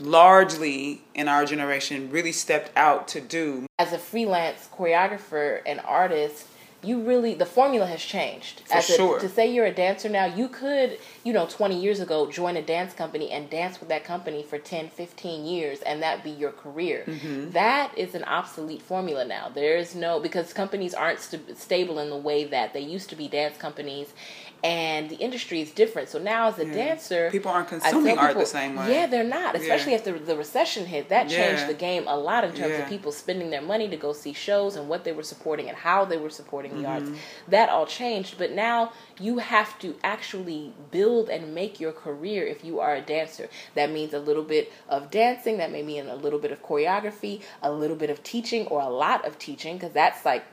largely in our generation really stepped out to do. as a freelance choreographer and artist, you really the formula has changed. For as a, sure. to say you're a dancer now, you could, you know, 20 years ago join a dance company and dance with that company for 10, 15 years and that be your career. Mm-hmm. That is an obsolete formula now. There is no because companies aren't st- stable in the way that they used to be dance companies and the industry is different. So now as a dancer, People aren't consuming art the same way. Yeah, they're not. Especially Yeah. after the recession hit, that changed Yeah. the game a lot in terms Yeah. of people spending their money to go see shows and what they were supporting and how they were supporting the arts. Mm-hmm. That all changed, but now you have to actually build and make your career if you are a dancer. That means a little bit of dancing, that may mean a little bit of choreography, a little bit of teaching or a lot of teaching because that's like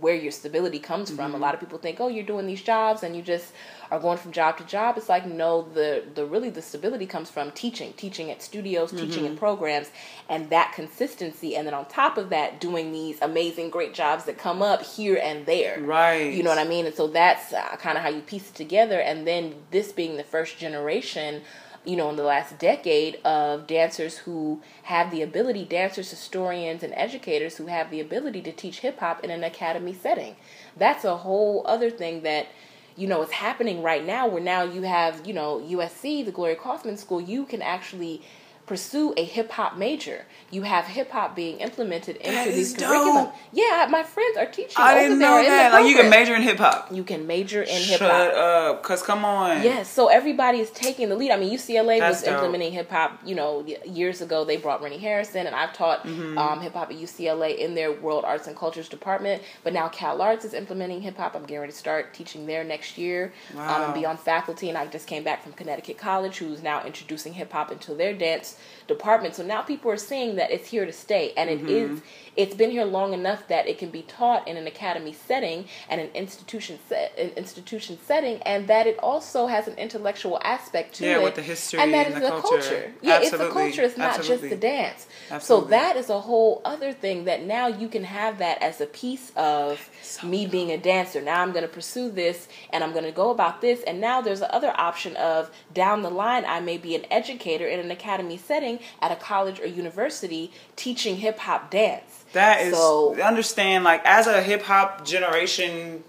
where your stability comes from. Mm-hmm. A lot of people think, "Oh, you're doing these jobs and you just are going from job to job." It's like no, the the really the stability comes from teaching, teaching at studios, teaching Mm-hmm. in programs, and that consistency. And then on top of that, doing these amazing, great jobs that come up here and there. Right. You know what I mean? And so that's uh, kind of how you piece it together. And then this being the first generation, you know, in the last decade of dancers who have the ability, dancers, historians, and educators who have the ability to teach hip hop in an academy setting. That's a whole other thing that. You know, is happening right now where now you have, you know, USC, the Glorya Kaufman School, you can actually pursue a hip hop major. You have hip hop being implemented into That these curriculum. Yeah, my friends are teaching. I didn't there know that. Like you can major in hip hop. You can major in hip hop. Shut up, cause come on. Yes, so everybody is taking the lead. I mean, UCLA That's was dope. implementing hip hop. You know, years ago they brought Rennie Harrison, and I've taught Mm-hmm. um, hip hop at UCLA in their World Arts and Cultures department. But now Cal Arts is implementing hip hop. I'm getting ready to start teaching there next year um, and be on faculty. And I just came back from Connecticut College, who's now introducing hip hop into their dance department. So now people are seeing that it's here to stay, and it Mm-hmm. is. It's been here long enough that it can be taught in an academy setting and an institution set, an institution setting, and that it also has an intellectual aspect to Yeah, it. with the history and that and is the the culture. Yeah, it's Absolutely. the culture. It's not Absolutely. just the dance. Absolutely. So that is a whole other thing that now you can have that as a piece of So me being a dancer. Now I'm going to pursue this and I'm going to go about this. And now there's the other option of down the line, I may be an educator in an academy setting at a college or university teaching hip hop dance. That is so. understand like as a hip hop generation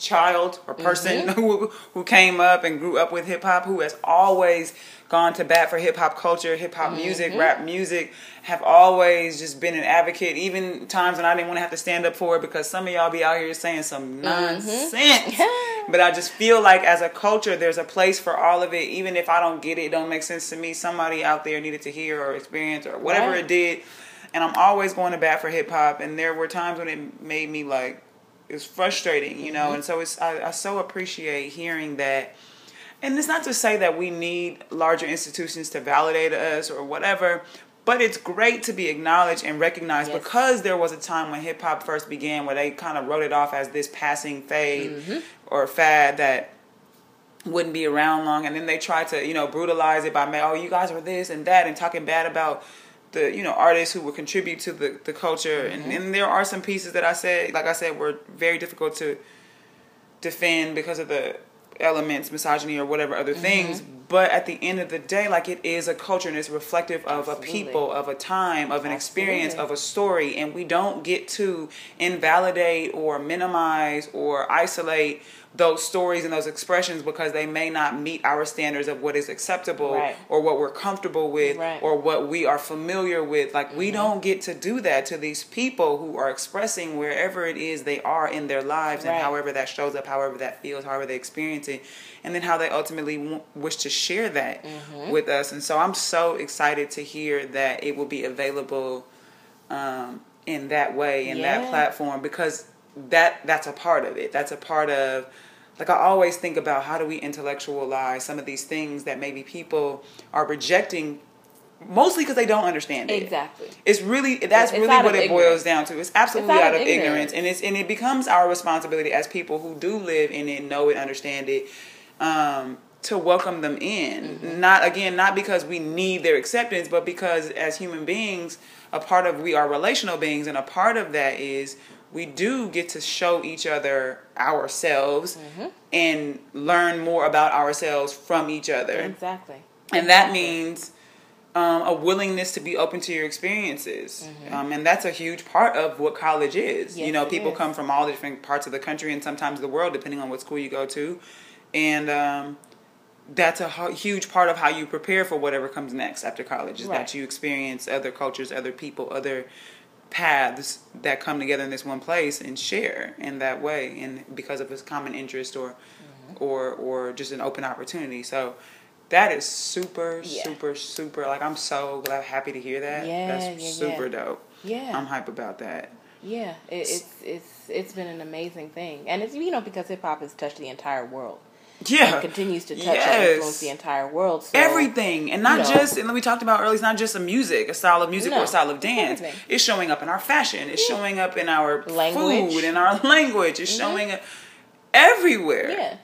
child or person Mm-hmm. who who came up and grew up with hip hop who has always gone to bat for hip hop culture, hip hop music, Mm-hmm. rap music, have always just been an advocate even times when I didn't want to have to stand up for it because some of y'all be out here saying some nonsense. but I just feel like as a culture there's a place for all of it even if I don't get it, it don't make sense to me. Somebody out there needed to hear or experience or whatever Right. it did and I'm always going to bat for hip hop. And there were times when it made me like it was frustrating, you know. Mm-hmm. And so it's I, I so appreciate hearing that. And it's not to say that we need larger institutions to validate us or whatever, but it's great to be acknowledged and recognized Yes. because there was a time when hip hop first began where they kind of wrote it off as this passing fade Mm-hmm. or fad that wouldn't be around long, and then they tried to you know brutalize it by oh you guys are this and that and talking bad about the you know artists who would contribute to the the culture, mm-hmm. and, and there are some pieces that I said like I said were very difficult to defend because of the elements, misogyny or whatever other mm-hmm. things. But at the end of the day, like it is a culture and it's reflective of Absolutely. a people, of a time, of an Absolutely. experience, of a story. And we don't get to invalidate or minimize or isolate those stories and those expressions because they may not meet our standards of what is acceptable right. or what we're comfortable with right. or what we are familiar with. Like, mm-hmm. we don't get to do that to these people who are expressing wherever it is they are in their lives right. and however that shows up, however that feels, however they experience it, and then how they ultimately w- wish to share that mm-hmm. with us. And so I'm so excited to hear that it will be available um, in that way, in yeah. that platform, because that that's a part of it. That's a part of like I always think about how do we intellectualize some of these things that maybe people are rejecting mostly because they don't understand it. Exactly. It's really that's it's really what it ignorance. boils down to. It's absolutely it's out, out, of ignorance. ignorance. and it's and it becomes our responsibility as people who do live in it, know it, understand it, um, to welcome them in. Mm-hmm. Not again, not because we need their acceptance, but because as human beings, a part of we are relational beings, and a part of that is we do get to show each other ourselves mm-hmm. and learn more about ourselves from each other. Exactly. And exactly. that means um, a willingness to be open to your experiences. Mm-hmm. Um, and that's a huge part of what college is. Yes, you know, people is. come from all different parts of the country and sometimes the world, depending on what school you go to. And um, that's a huge part of how you prepare for whatever comes next after college is right. that you experience other cultures, other people, other paths that come together in this one place and share in that way and because of this common interest or mm-hmm. or or just an open opportunity. So that is super yeah. super super like i'm so glad happy to hear that. Yeah, that's yeah, super yeah. dope. Yeah. I'm hype about that. Yeah it, it's it's it's been an amazing thing. And it's you know because hip-hop has touched the entire world yeah continues to touch yes. and influence the entire world so, everything and not you know, just and we talked about earlier it's not just a music a style of music no, or a style of dance everything. it's showing up in our fashion it's yeah. showing up in our language. food in our language it's mm-hmm. showing up everywhere yeah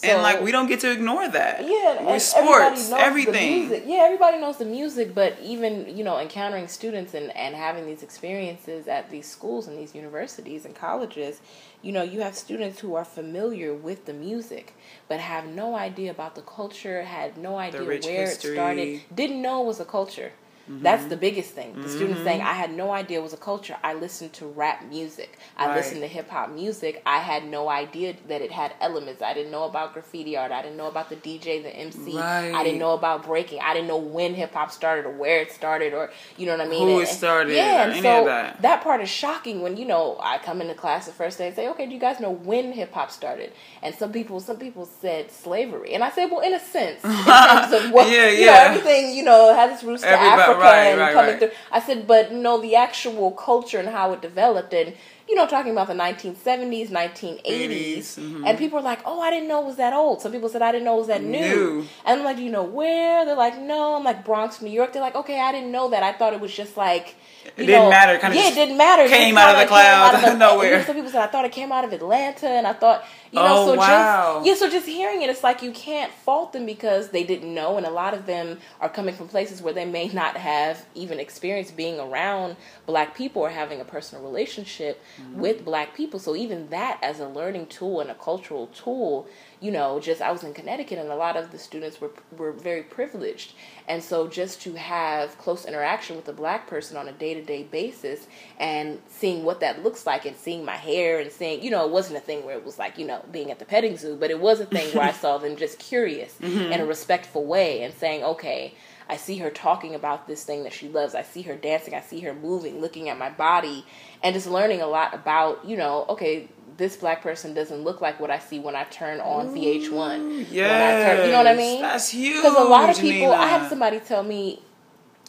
so, and like we don't get to ignore that. Yeah, with sports, everything. Yeah, everybody knows the music, but even you know encountering students and and having these experiences at these schools and these universities and colleges, you know, you have students who are familiar with the music but have no idea about the culture, had no idea where history. it started, didn't know it was a culture. Mm-hmm. That's the biggest thing. The mm-hmm. students saying, I had no idea it was a culture. I listened to rap music. I right. listened to hip hop music. I had no idea that it had elements. I didn't know about graffiti art. I didn't know about the DJ, the MC. Right. I didn't know about breaking. I didn't know when hip hop started or where it started or, you know what I mean? Who and, it started. Yeah, and so that. that part is shocking when, you know, I come into class the first day and say, okay, do you guys know when hip hop started? And some people, some people said slavery. And I said, well, in a sense, in terms of what, yeah, yeah. you know, everything, you know, has its roots Everybody, to Africa right, right, coming right. through. I said, but no, the actual culture and how it developed, and you know, talking about the 1970s, 1980s, 80s, mm-hmm. and people are like, "Oh, I didn't know it was that old." Some people said, "I didn't know it was that new." new. And I'm like, "Do you know where?" They're like, "No." I'm like, "Bronx, New York." They're like, "Okay, I didn't know that. I thought it was just like." it didn't know, matter. Kind of yeah, it didn't matter. Came out of the clouds out of nowhere. Some people said I thought it came out of Atlanta, and I thought you know. Oh, so wow. just yeah, so just hearing it, it's like you can't fault them because they didn't know, and a lot of them are coming from places where they may not have even experienced being around black people or having a personal relationship mm-hmm. with black people. So even that as a learning tool and a cultural tool you know, just I was in Connecticut and a lot of the students were were very privileged. And so just to have close interaction with a black person on a day-to-day basis and seeing what that looks like and seeing my hair and seeing, you know, it wasn't a thing where it was like, you know, being at the petting zoo, but it was a thing where I saw them just curious mm-hmm. in a respectful way and saying, "Okay, I see her talking about this thing that she loves. I see her dancing. I see her moving, looking at my body, and just learning a lot about, you know, okay, this black person doesn't look like what I see when I turn on VH1. Yeah, you know what I mean? That's huge. Because a lot of people, Nina. I had somebody tell me,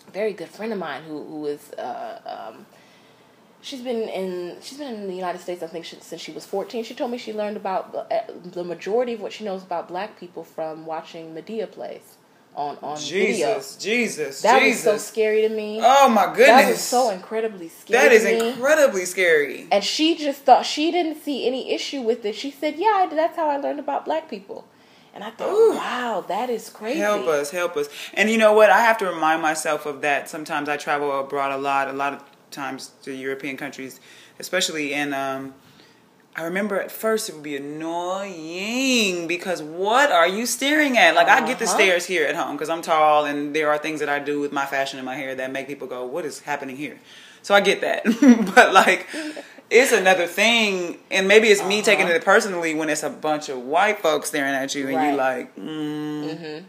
a very good friend of mine who who is. Uh, um, she's been in she's been in the United States I think she, since she was 14. She told me she learned about uh, the majority of what she knows about black people from watching Madea plays on on Jesus, video. Jesus, that Jesus. was so scary to me. Oh my goodness, that was so incredibly scary. That is incredibly scary. And she just thought she didn't see any issue with it. She said, "Yeah, that's how I learned about black people." And I thought, Ooh. wow, that is crazy. Help us, help us. And you know what? I have to remind myself of that. Sometimes I travel abroad a lot, a lot of times to European countries, especially And Um, I remember at first it would be annoying because what are you staring at? Like I get the Uh-huh. stares here at home because I'm tall and there are things that I do with my fashion and my hair that make people go, "What is happening here?" So I get that, but like it's another thing, and maybe it's me taking Uh-huh. it personally when it's a bunch of white folks staring at you and you Right. like, mm,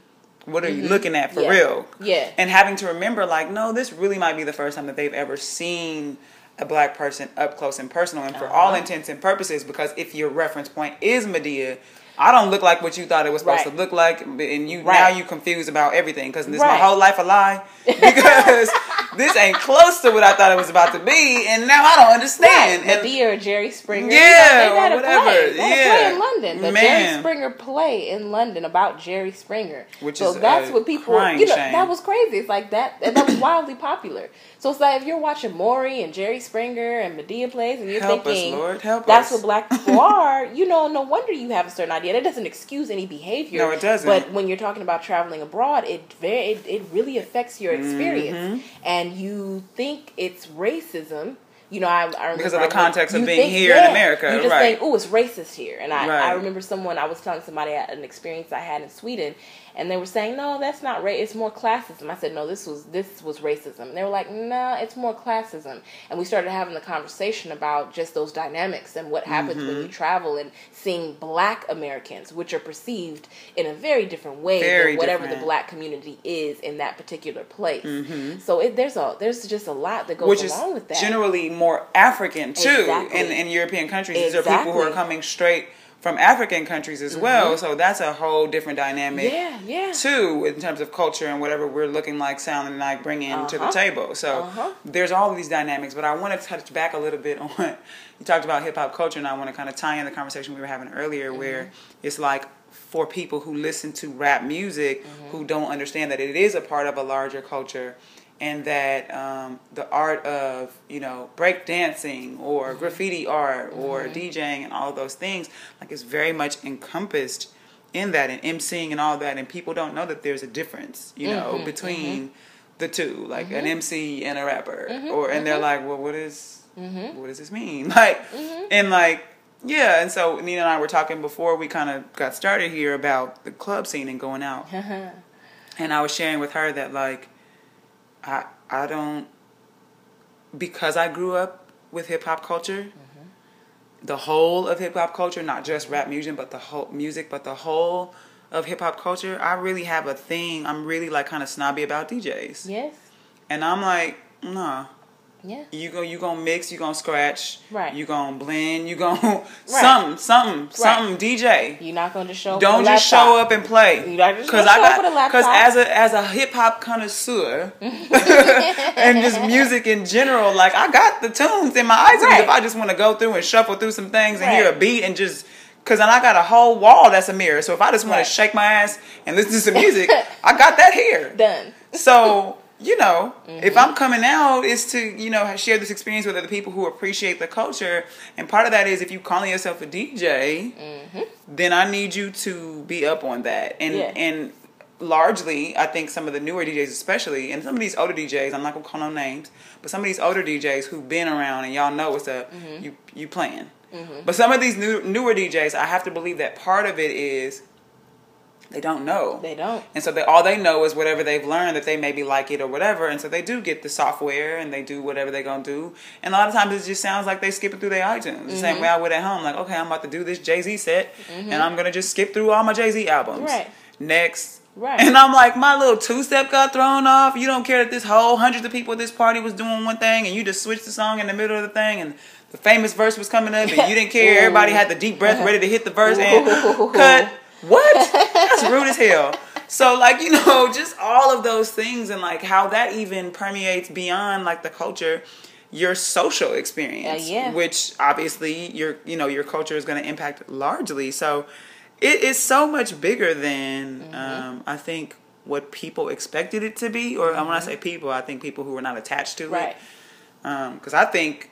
what are you looking at for Mm-hmm. Yeah. real? Yeah. And having to remember, like, no, this really might be the first time that they've ever seen a black person up close and personal. And for all Uh-huh. intents and purposes, because if your reference point is Madea, I don't look like what you thought it was supposed Right. to look like, and you now Right. you confused about everything because this Right. my whole life a lie because this ain't close to what I thought it was about to be, and now I don't understand. And- Madea or Jerry Springer. Yeah, you know, they had or a whatever. Play. They Yeah. play in London. The Man. Jerry Springer play in London about Jerry Springer. Which so is that's a what people, you know, shame. that was crazy. It's like that, and that was wildly popular. So it's like if you're watching Maury and Jerry Springer and Madea plays, and you're Help us, thinking Lord, help that's us. what black people are, you know, no wonder you have a certain idea. That doesn't excuse any behavior. No, it doesn't. But when you're talking about traveling abroad, it very it, it really affects your experience, Mm-hmm. and you think it's racism. You know, I, I remember Because of the context of being here in America, You just right. think, oh, it's racist here, and I, I remember someone I was telling somebody an experience I had in Sweden, and they were saying, no, that's not race. It's more classism. I said, no, this was this was racism. And they were like, no, it's more classism. And we started having the conversation about just those dynamics and what happens when Mm-hmm. you travel and seeing Black Americans, which are perceived in a very different way Very than whatever different. the Black community is in that particular place. So it, there's a there's just a lot that goes Mm-hmm. which is along with that. generally more African too Exactly. in, in European countries. These are people who are coming straight from African countries as well. So that's a whole different dynamic Mm-hmm. yeah, yeah. too in terms of culture and whatever we're looking like, sounding like, bringing to the Uh-huh. table. So Uh-huh. there's all of these dynamics. But I want to touch back a little bit on you talked about hip hop culture, and I want to kind of tie in the conversation we were having earlier, Mm-hmm. where it's like for people who listen to rap music Mm-hmm. who don't understand that it is a part of a larger culture and that um, the art of you know break dancing or mm-hmm. graffiti art or mm-hmm. DJing and all those things like it's very much encompassed in that and emceeing and all that and people don't know that there's a difference you know mm-hmm. between the two like an MC and a rapper. Or and they're like well what is what does this mean? Like and like yeah and so Nina and I were talking before we kind of got started here about the club scene and going out. And I was sharing with her that like I I don't because I grew up with hip hop culture, mm-hmm. the whole of hip hop culture, not just rap music, but the whole music, but the whole of hip hop culture. I really have a thing. I'm really like kind of snobby about DJs, Yes. and I'm like, nah. Yeah. You go, you gonna mix, you gonna scratch, Right. You gonna blend, you gonna something, something, something. DJ, You're not going to just show. up don't just show up and play. You not just Cause I up with a got because as a as a hip hop connoisseur and just music in general, like I got the tunes in my iTunes. Right. If I just want to go through and shuffle through some things and hear a beat and just because then I got a whole wall that's a mirror. So if I just want Right. to shake my ass and listen to some music, I got that here. Done. So you know, if Mm-hmm. I'm coming out, is to you know share this experience with other people who appreciate the culture, and part of that is if you calling yourself a DJ, then I need you to be up on that, and Mm-hmm. Yeah. and largely, I think some of the newer DJs, especially, and some of these older DJs, I'm not gonna call no names, but some of these older DJs who've been around and y'all know what's up, Mm-hmm. you you playing. But some of these new newer DJs, I have to believe that part of it is they don't know. They don't. And so they all they know is whatever they've learned that they maybe like it or whatever. And so they do get the software and they do whatever they're gonna do. And a lot of times it just sounds like they skip it through their iTunes. The Mm-hmm. same way I would at home. Like, okay, I'm about to do this Jay Z set and I'm gonna just skip through all my Jay Z albums. Right. Next. Right. And I'm like, my little two step got thrown off. You don't care that this whole hundreds of people at this party was doing one thing and you just switched the song in the middle of the thing and the famous verse was coming up and you didn't care. Everybody had the deep breath ready to hit the verse and cut. What? That's rude as hell. So like, you know, just all of those things and like how that even permeates beyond like the culture, your social experience. Uh, yeah. Which obviously your you know, your culture is gonna impact largely. So it is so much bigger than Mm-hmm. um, I think what people expected it to be. Or when I say people, I think people who are not attached to Mm-hmm. Right. it. Because I think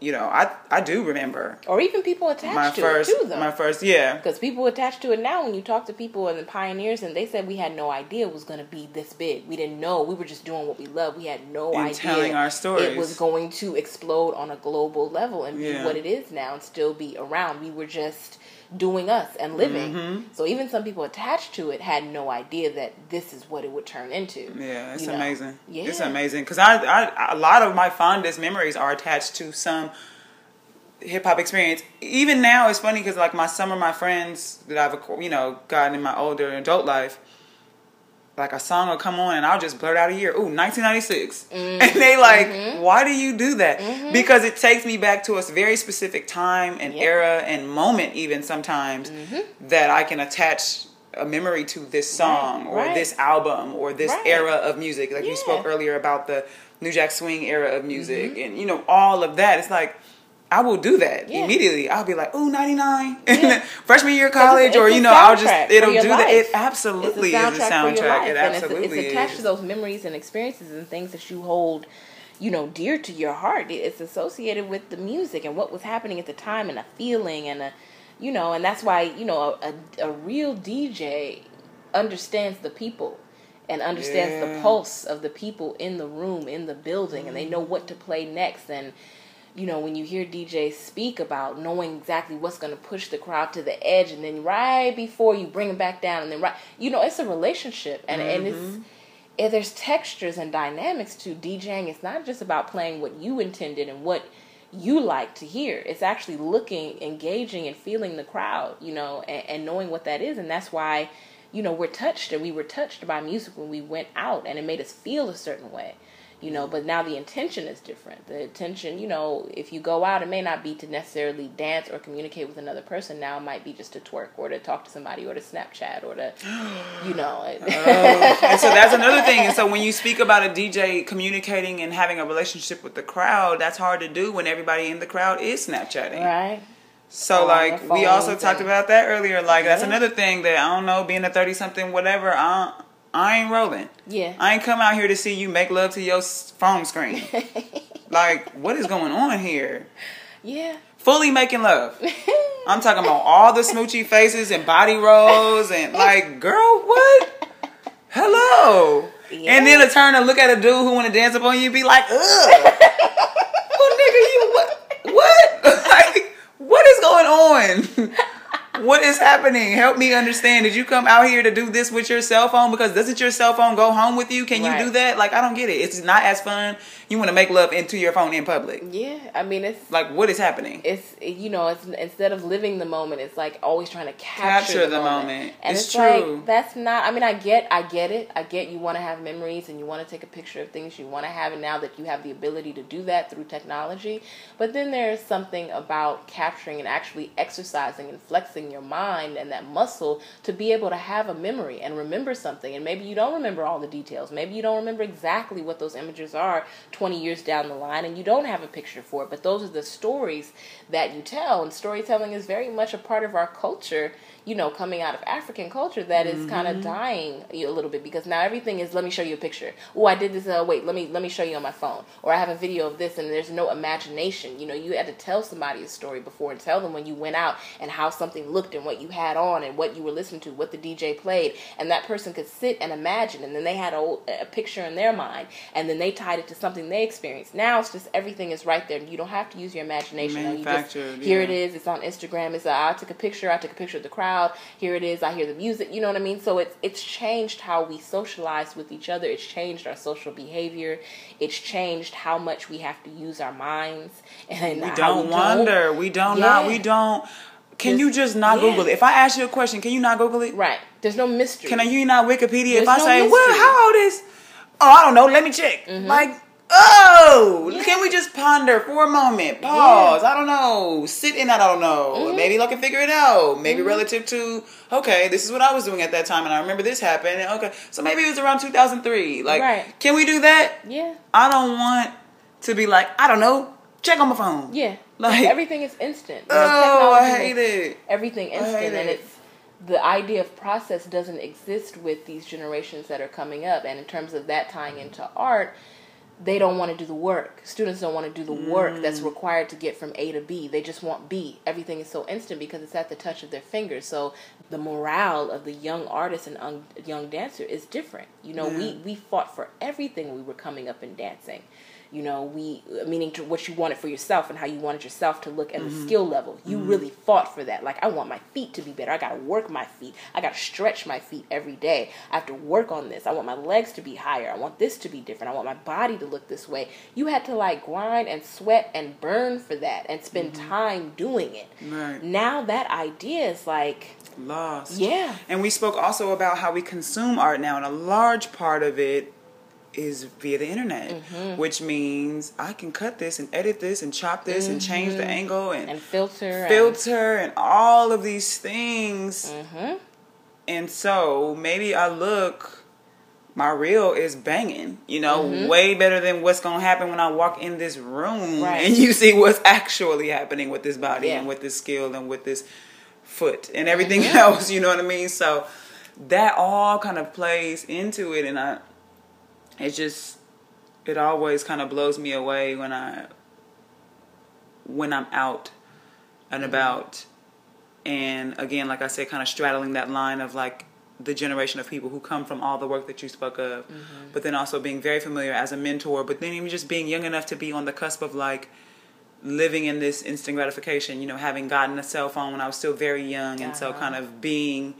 you know, I I do remember or even people attached my to first it too, though. my first yeah. Because people attached to it now, when you talk to people and the pioneers, and they said we had no idea it was going to be this big. We didn't know. We were just doing what we love. We had no And idea telling our stories. it was going to explode on a global level and Yeah. be what it is now and still be around. We were just doing us and living. Mm-hmm. So even some people attached to it had no idea that this is what it would turn into. Yeah, it's you know? amazing. Yeah. It's amazing because I, I, a lot of my fondest memories are attached to some hip hop experience. Even now, it's funny because like my some of my friends that I've you know gotten in my older adult life, like a song will come on and I'll just blurt out a year. Ooh, 1996, Mm-hmm. and they mm-hmm. like, mm-hmm. why do you do that? Mm-hmm. Because it takes me back to a very specific time and Yep. era and moment, even sometimes that I can attach. A memory to this song or right. this album or this Right. era of music. Like you spoke earlier about the New Jack Swing era of music and you know all of that. It's like I will do that. Yeah. immediately. I'll be like, "Ooh, 99." Yeah. freshman year college or you know, I'll just it'll do that. It absolutely it's is a for your soundtrack. life, It and it's, absolutely it's attached is. to those memories and experiences and things that you hold, you know, dear to your heart. It's associated with the music and what was happening at the time and a feeling and a, you know, and that's why you know a, a, a real DJ understands the people and understands the pulse of the people in the room in the building and they mm. know what to play next and you know when you hear DJs speak about knowing exactly what's going to push the crowd to the edge and then right before you bring them back down and then right you know it's a relationship and and it's mm-hmm. and there's textures and dynamics to DJing it's not just about playing what you intended and what you like to hear. It's actually looking engaging and feeling the crowd you know and, and knowing what that is. And that's why you know we're touched and we were touched by music when we went out and it made us feel a certain way you know but now the intention is different the intention you know if you go out it may not be to necessarily dance or communicate with another person now it might be just to twerk or to talk to somebody or to snapchat or to you know oh. and so that's another thing. And so when you speak about a DJ communicating and having a relationship with the crowd, that's hard to do when everybody in the crowd is Snapchatting. right So like we also talked about that earlier. Like that's another thing that I don't know, being a thirty something, whatever. I I ain't rolling. yeah I ain't come out here to see you make love to your phone screen. like what is going on here? yeah Fully making love. I'm talking about all the smoochy faces and body rolls and like, girl, what? Hello. Yeah. And then to turn and look at a dude who want to dance up on you and be like, ugh. well, nigga, you what? What? like, what is going on? What is happening? Help me understand. Did you come out here to do this with your cell phone? Because doesn't your cell phone go home with you? Can you Right. do that? Like, I don't get it. It's not as fun. You want to make love into your phone in public. yeah i mean it's Like, what is happening? it's you know it's instead of living the moment it's like always trying to capture, Capture the, the moment, moment. and It's it's, true. like that's not i mean i get i get it i get you want to have memories and you want to take a picture of things you want to have and now that you have the ability to do that through technology but then there's something about capturing and actually exercising and flexing your mind and that muscle to be able to have a memory and remember something. And maybe you don't remember all the details. Maybe you don't remember exactly what those images are 20 years down the line and you don't have a picture for it. But those are the stories that you tell. And storytelling is very much a part of our culture you know coming out of african culture that is kind of dying a little bit because now everything is let me show you a picture. Oh i did this uh, wait let me let me show you on my phone. Or i have a video of this and there's no imagination. You know you had to tell somebody a story before and tell them when you went out and how something looked and what you had on and what you were listening to what the dj played and that person could sit and imagine and then they had a, a picture in their mind and then they tied it to something they experienced. Now it's just everything is right there. You don't have to use your imagination. You just, Manufactured, here it yeah. is it's on instagram it's uh, i took a picture i took a picture of the crowd here it is i hear the music you know what i mean so it's it's changed how we socialize with each other it's changed our social behavior it's changed how much we have to use our minds and We don't we wonder. We don't not. We don't. Can you Just- not yeah. Google it? If I ask you a question, can you not Google it? right there's no mystery Can I, you not Wikipedia? if I no say, mystery. "Well, how old is?" Oh, I don't know. Let me check. Mm-hmm. Like, oh, Yeah. can we just ponder for a moment? Pause. I don't know. Sit in. I don't know. Mm-hmm. Maybe I can figure it out. Maybe mm-hmm. relative to okay, this is what I was doing at that time, and I remember this happened. and Okay, so maybe it was around 2003. Like, Right. can we do that? yeah I don't want to be like, I don't know. Check on my phone. yeah Like- everything is instant You know, Oh, I hate it. everything instant and it's the idea of process doesn't exist with these generations that are coming up and in terms of that tying into art they don't want to do the work. Students don't want to do the work that's mm. required to get from A to B. They just want B. Everything is so instant because it's at the touch of their fingers. So the morale of the young artist and un- young dancer is different. You know, we we fought for everything we were coming up and dancing. You know, we meaning to what you wanted for yourself and how you wanted yourself to look at the mm-hmm. skill level. You mm-hmm. really fought for that. Like I want my feet to be better. I got to work my feet. I got to stretch my feet every day. I have to work on this. I want my legs to be higher. I want this to be different. I want my body to look this way. You had to like grind and sweat and burn for that and spend mm-hmm. time doing it. Right. Now that idea is like Lost. Yeah. And we spoke also about how we consume art now, and a large part of it is via the internet, Mm-hmm. which means I can cut this and edit this and chop this and change the angle and, Mm-hmm. and filter and- filter and all of these things. Mm-hmm. And so maybe I look, my reel is banging, you know, way better than what's going to happen when I walk in this room Right. and you see what's actually happening with this body Yeah. and with this skill and with this foot and everything else, you know what I mean? So that all kind of plays into it and I it just it always kind of blows me away when I when I'm out and about. And again like I said kind of straddling that line of like the generation of people who come from all the work that you spoke of. But then also being very familiar as a mentor but then even just being young enough to be on the cusp of like living in this instant gratification you know having gotten a cell phone when I was still very young and so Uh-huh. kind of being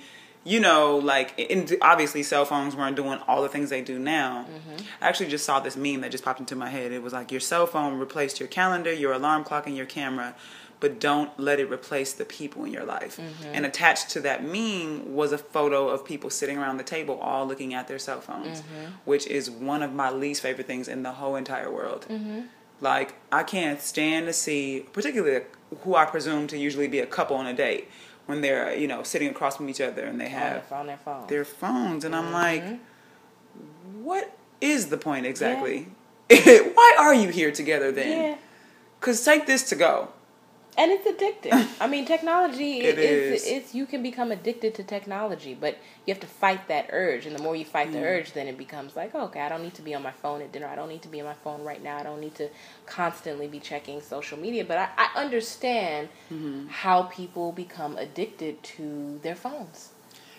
you know, like, in, obviously cell phones weren't doing all the things they do now. Mm-hmm. I actually just saw this meme that just popped into my head. It was like, your cell phone replaced your calendar, your alarm clock, and your camera, but don't let it replace the people in your life. Mm-hmm. And attached to that meme was a photo of people sitting around the table all looking at their cell phones, mm-hmm. which is one of my least favorite things in the whole entire world. Like, I can't stand to see, particularly who I presume to usually be a couple on a date, when they're, you know, sitting across from each other and they on have phone, their phone. their phones. And I'm like, Mm-hmm. what is the point exactly? Why are you here together then? yeah. Because take this to go. And it's addictive. I mean, technology It is, is. It's you can become addicted to technology, but you have to fight that urge. And the more you fight Mm. the urge, then it becomes like, oh, okay, I don't need to be on my phone at dinner. I don't need to be on my phone right now. I don't need to constantly be checking social media. But I, I understand Mm-hmm. how people become addicted to their phones.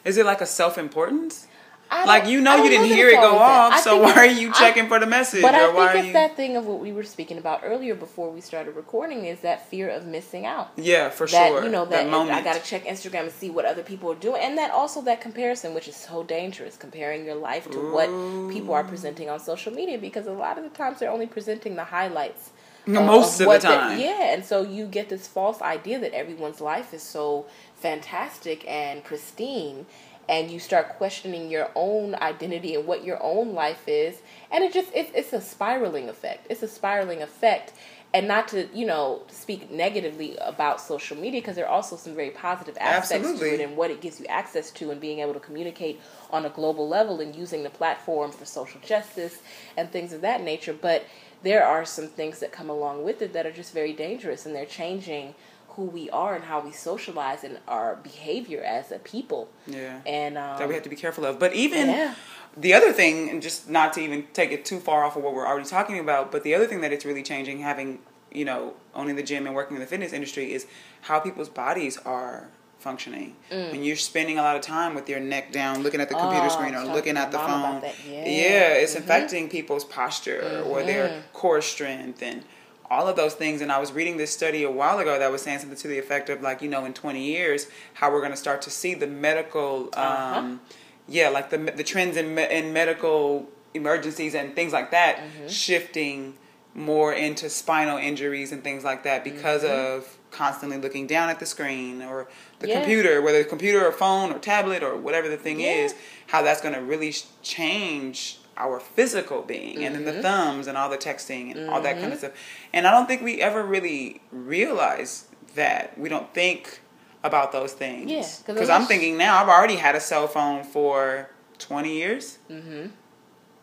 Is it like a self importance? I Like you know you didn't that hear it go off, so why are you I- checking for the message? But or I why think it's you that thing of what we were speaking about earlier before we started recording is that fear of missing out. Yeah, for that sure. you know that, moment. I got to check Instagram and see what other people are doing, and that also that comparison, which is so dangerous, comparing your life to what people are presenting on social media, because a lot of the times they're only presenting the highlights. No, of- most of the what time. yeah, and so you get this false idea that everyone's life is so fantastic and pristine, and you start questioning your own identity and what your own life is, and it just it's it's a spiraling effect. It's a spiraling effect. And not to, you know, speak negatively about social media because there are also some very positive aspects to it and what it gives you access to and being able to communicate on a global level and using the platform for social justice and things of that nature. But there are some things that come along with it that are just very dangerous and they're changing who we are and how we socialize and our behavior as a people. yeah. And um, that we have to be careful of. But even Yeah. the other thing, and just not to even take it too far off of what we're already talking about, but the other thing that it's really changing, having you know owning the gym and working in the fitness industry, is how people's bodies are functioning. Mm. When you're spending a lot of time with your neck down, looking at the computer Oh, screen or looking at the to my mom phone, that. Yeah. it's Mhm. affecting people's posture or their core strength and all of those things. And I was reading this study a while ago that was saying something to the effect of like, you know, in 20 years, how we're going to start to see the medical, Uh-huh. um, yeah, like the the trends in me- in medical emergencies and things like that Mm-hmm. shifting more into spinal injuries and things like that because of constantly looking down at the screen or the Mm-hmm. Yeah. computer, whether it's computer or phone or tablet or whatever the thing Yeah. is, how that's going to really sh- change our physical being and then Mm-hmm. the thumbs and all the texting and all that kind of stuff. And I don't think we ever really realize that. We don't think about those things. Yeah, 'cause Because I'm thinking now, I've already had a cell phone for 20 years. Mm-hmm.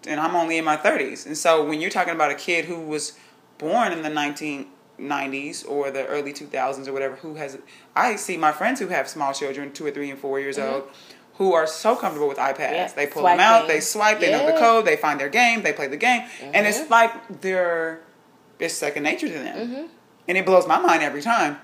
And I'm only in my 30s. And so when you're talking about a kid who was born in the 1990s or the early 2000s or whatever, who has, I see my friends who have small children, two or three and four years Mm-hmm. old, who are so comfortable with iPads. Yeah. They pull them out, they swipe, they know the code, they find their game, they play the game, and Mm-hmm. it's like they're it's second nature to them, Mm-hmm. and it blows my mind every time.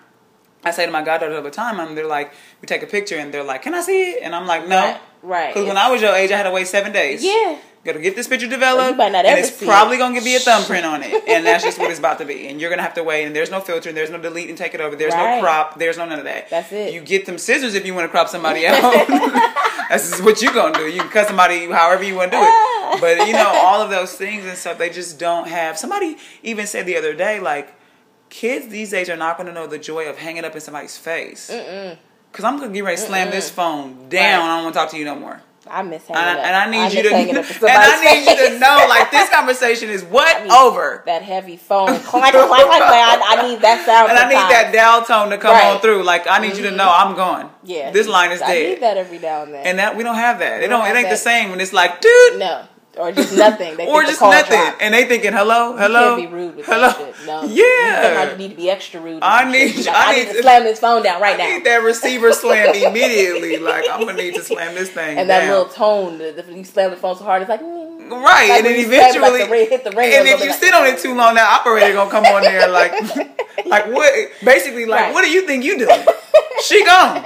I say to my goddaughter all the time, and they're like, we take a picture, and they're like, "Can I see it?" And I'm like, "No," Right, right. Because when I was your age, I had to wait seven days. Yeah. Got to get this picture developed, not and it's probably it. gonna be a thumbprint on it, and that's just what it's about to be. And you're gonna have to wait, and there's no filter, and there's no delete and take it over. There's Right. no crop. There's no none of that. That's it. You get them scissors if you want to crop somebody out. that's just what you're gonna do. You can cut somebody however you want to do Ah. it. But you know all of those things and stuff. They just don't have. Somebody even said the other day, like kids these days are not gonna know the joy of hanging up in somebody's face. Cause I'm gonna get ready to slam this phone down. Right. I don't want to talk to you no more. I miss hanging And I, up. and I need you to, and up in somebody's I need you to know, like this conversation is what need over, that heavy phone. clank, clank, clank, clank. I, I need that sound. and I need that dial tone to come Right. Mm-hmm. on through. Like I need you to know I'm gone. Yeah, this line is I dead, need that every now and then. and that we don't have that. It don't don't. It ain't the same when it's like, dude, no, or just nothing. They or just nothing, dropped. and they thinking hello, You hello, can't be rude with hello. that shit. No. Yeah. You need to be extra rude. I need- Like, I I, need to- to slam this phone down right I now. need that receiver slam immediately. Like I'm gonna need to slam this thing and that little tone, the, you slam the phone so hard, it's like. mm. Right, Like and then you slam, like, eventually, the hit the ring and if you bit, sit on it too long, that operator gonna come on there like, like what? Basically, like, Right. what do you think you doing? she gone.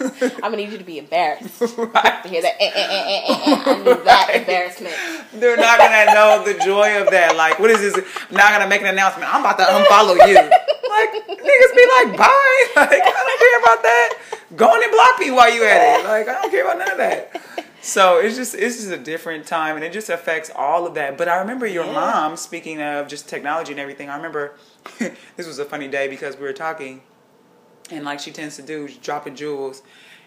I'm gonna need you to be embarrassed Right. to hear that. Eh, eh, eh, eh, eh, eh. I need that Right. embarrassment. They're not gonna know the joy of that. Like, what is this? I'm not gonna make an announcement. I'm about to unfollow you. Like, niggas be like, bye. Like, I don't care about that. Go on and block me while you at it. Like, I don't care about none of that. So it's just it's just a different time, and it just affects all of that. But I remember your Yeah. mom speaking of just technology and everything. I remember this was a funny day because we were talking, and like she tends to do, dropping jewels.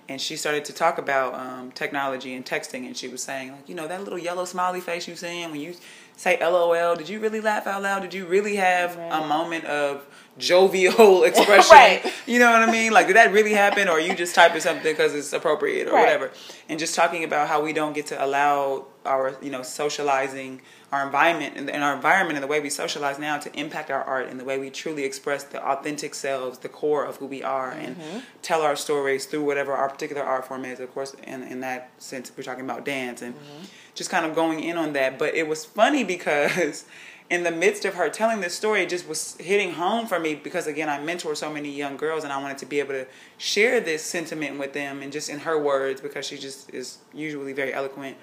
And she started to talk about um, technology and texting, and she was saying, like, you know, that little yellow smiley face you seeing when you say LOL. Did you really laugh out loud? Did you really have a moment of jovial expression? Right. You know what I mean? Like, did that really happen, or are you just typing something because it's appropriate or Right. whatever? And just talking about how we don't get to allow our, you know, socializing, our environment and, and our environment and the way we socialize now to impact our art and the way we truly express the authentic selves, the core of who we are, and mm-hmm. tell our stories through whatever our particular art form is. Of course, in in that sense, we're talking about dance and mm-hmm. just kind of going in on that. But it was funny because. In the midst of her telling this story, it just was hitting home for me because again, I mentor so many young girls, and I wanted to be able to share this sentiment with them, and just in her words because she just is usually very eloquent,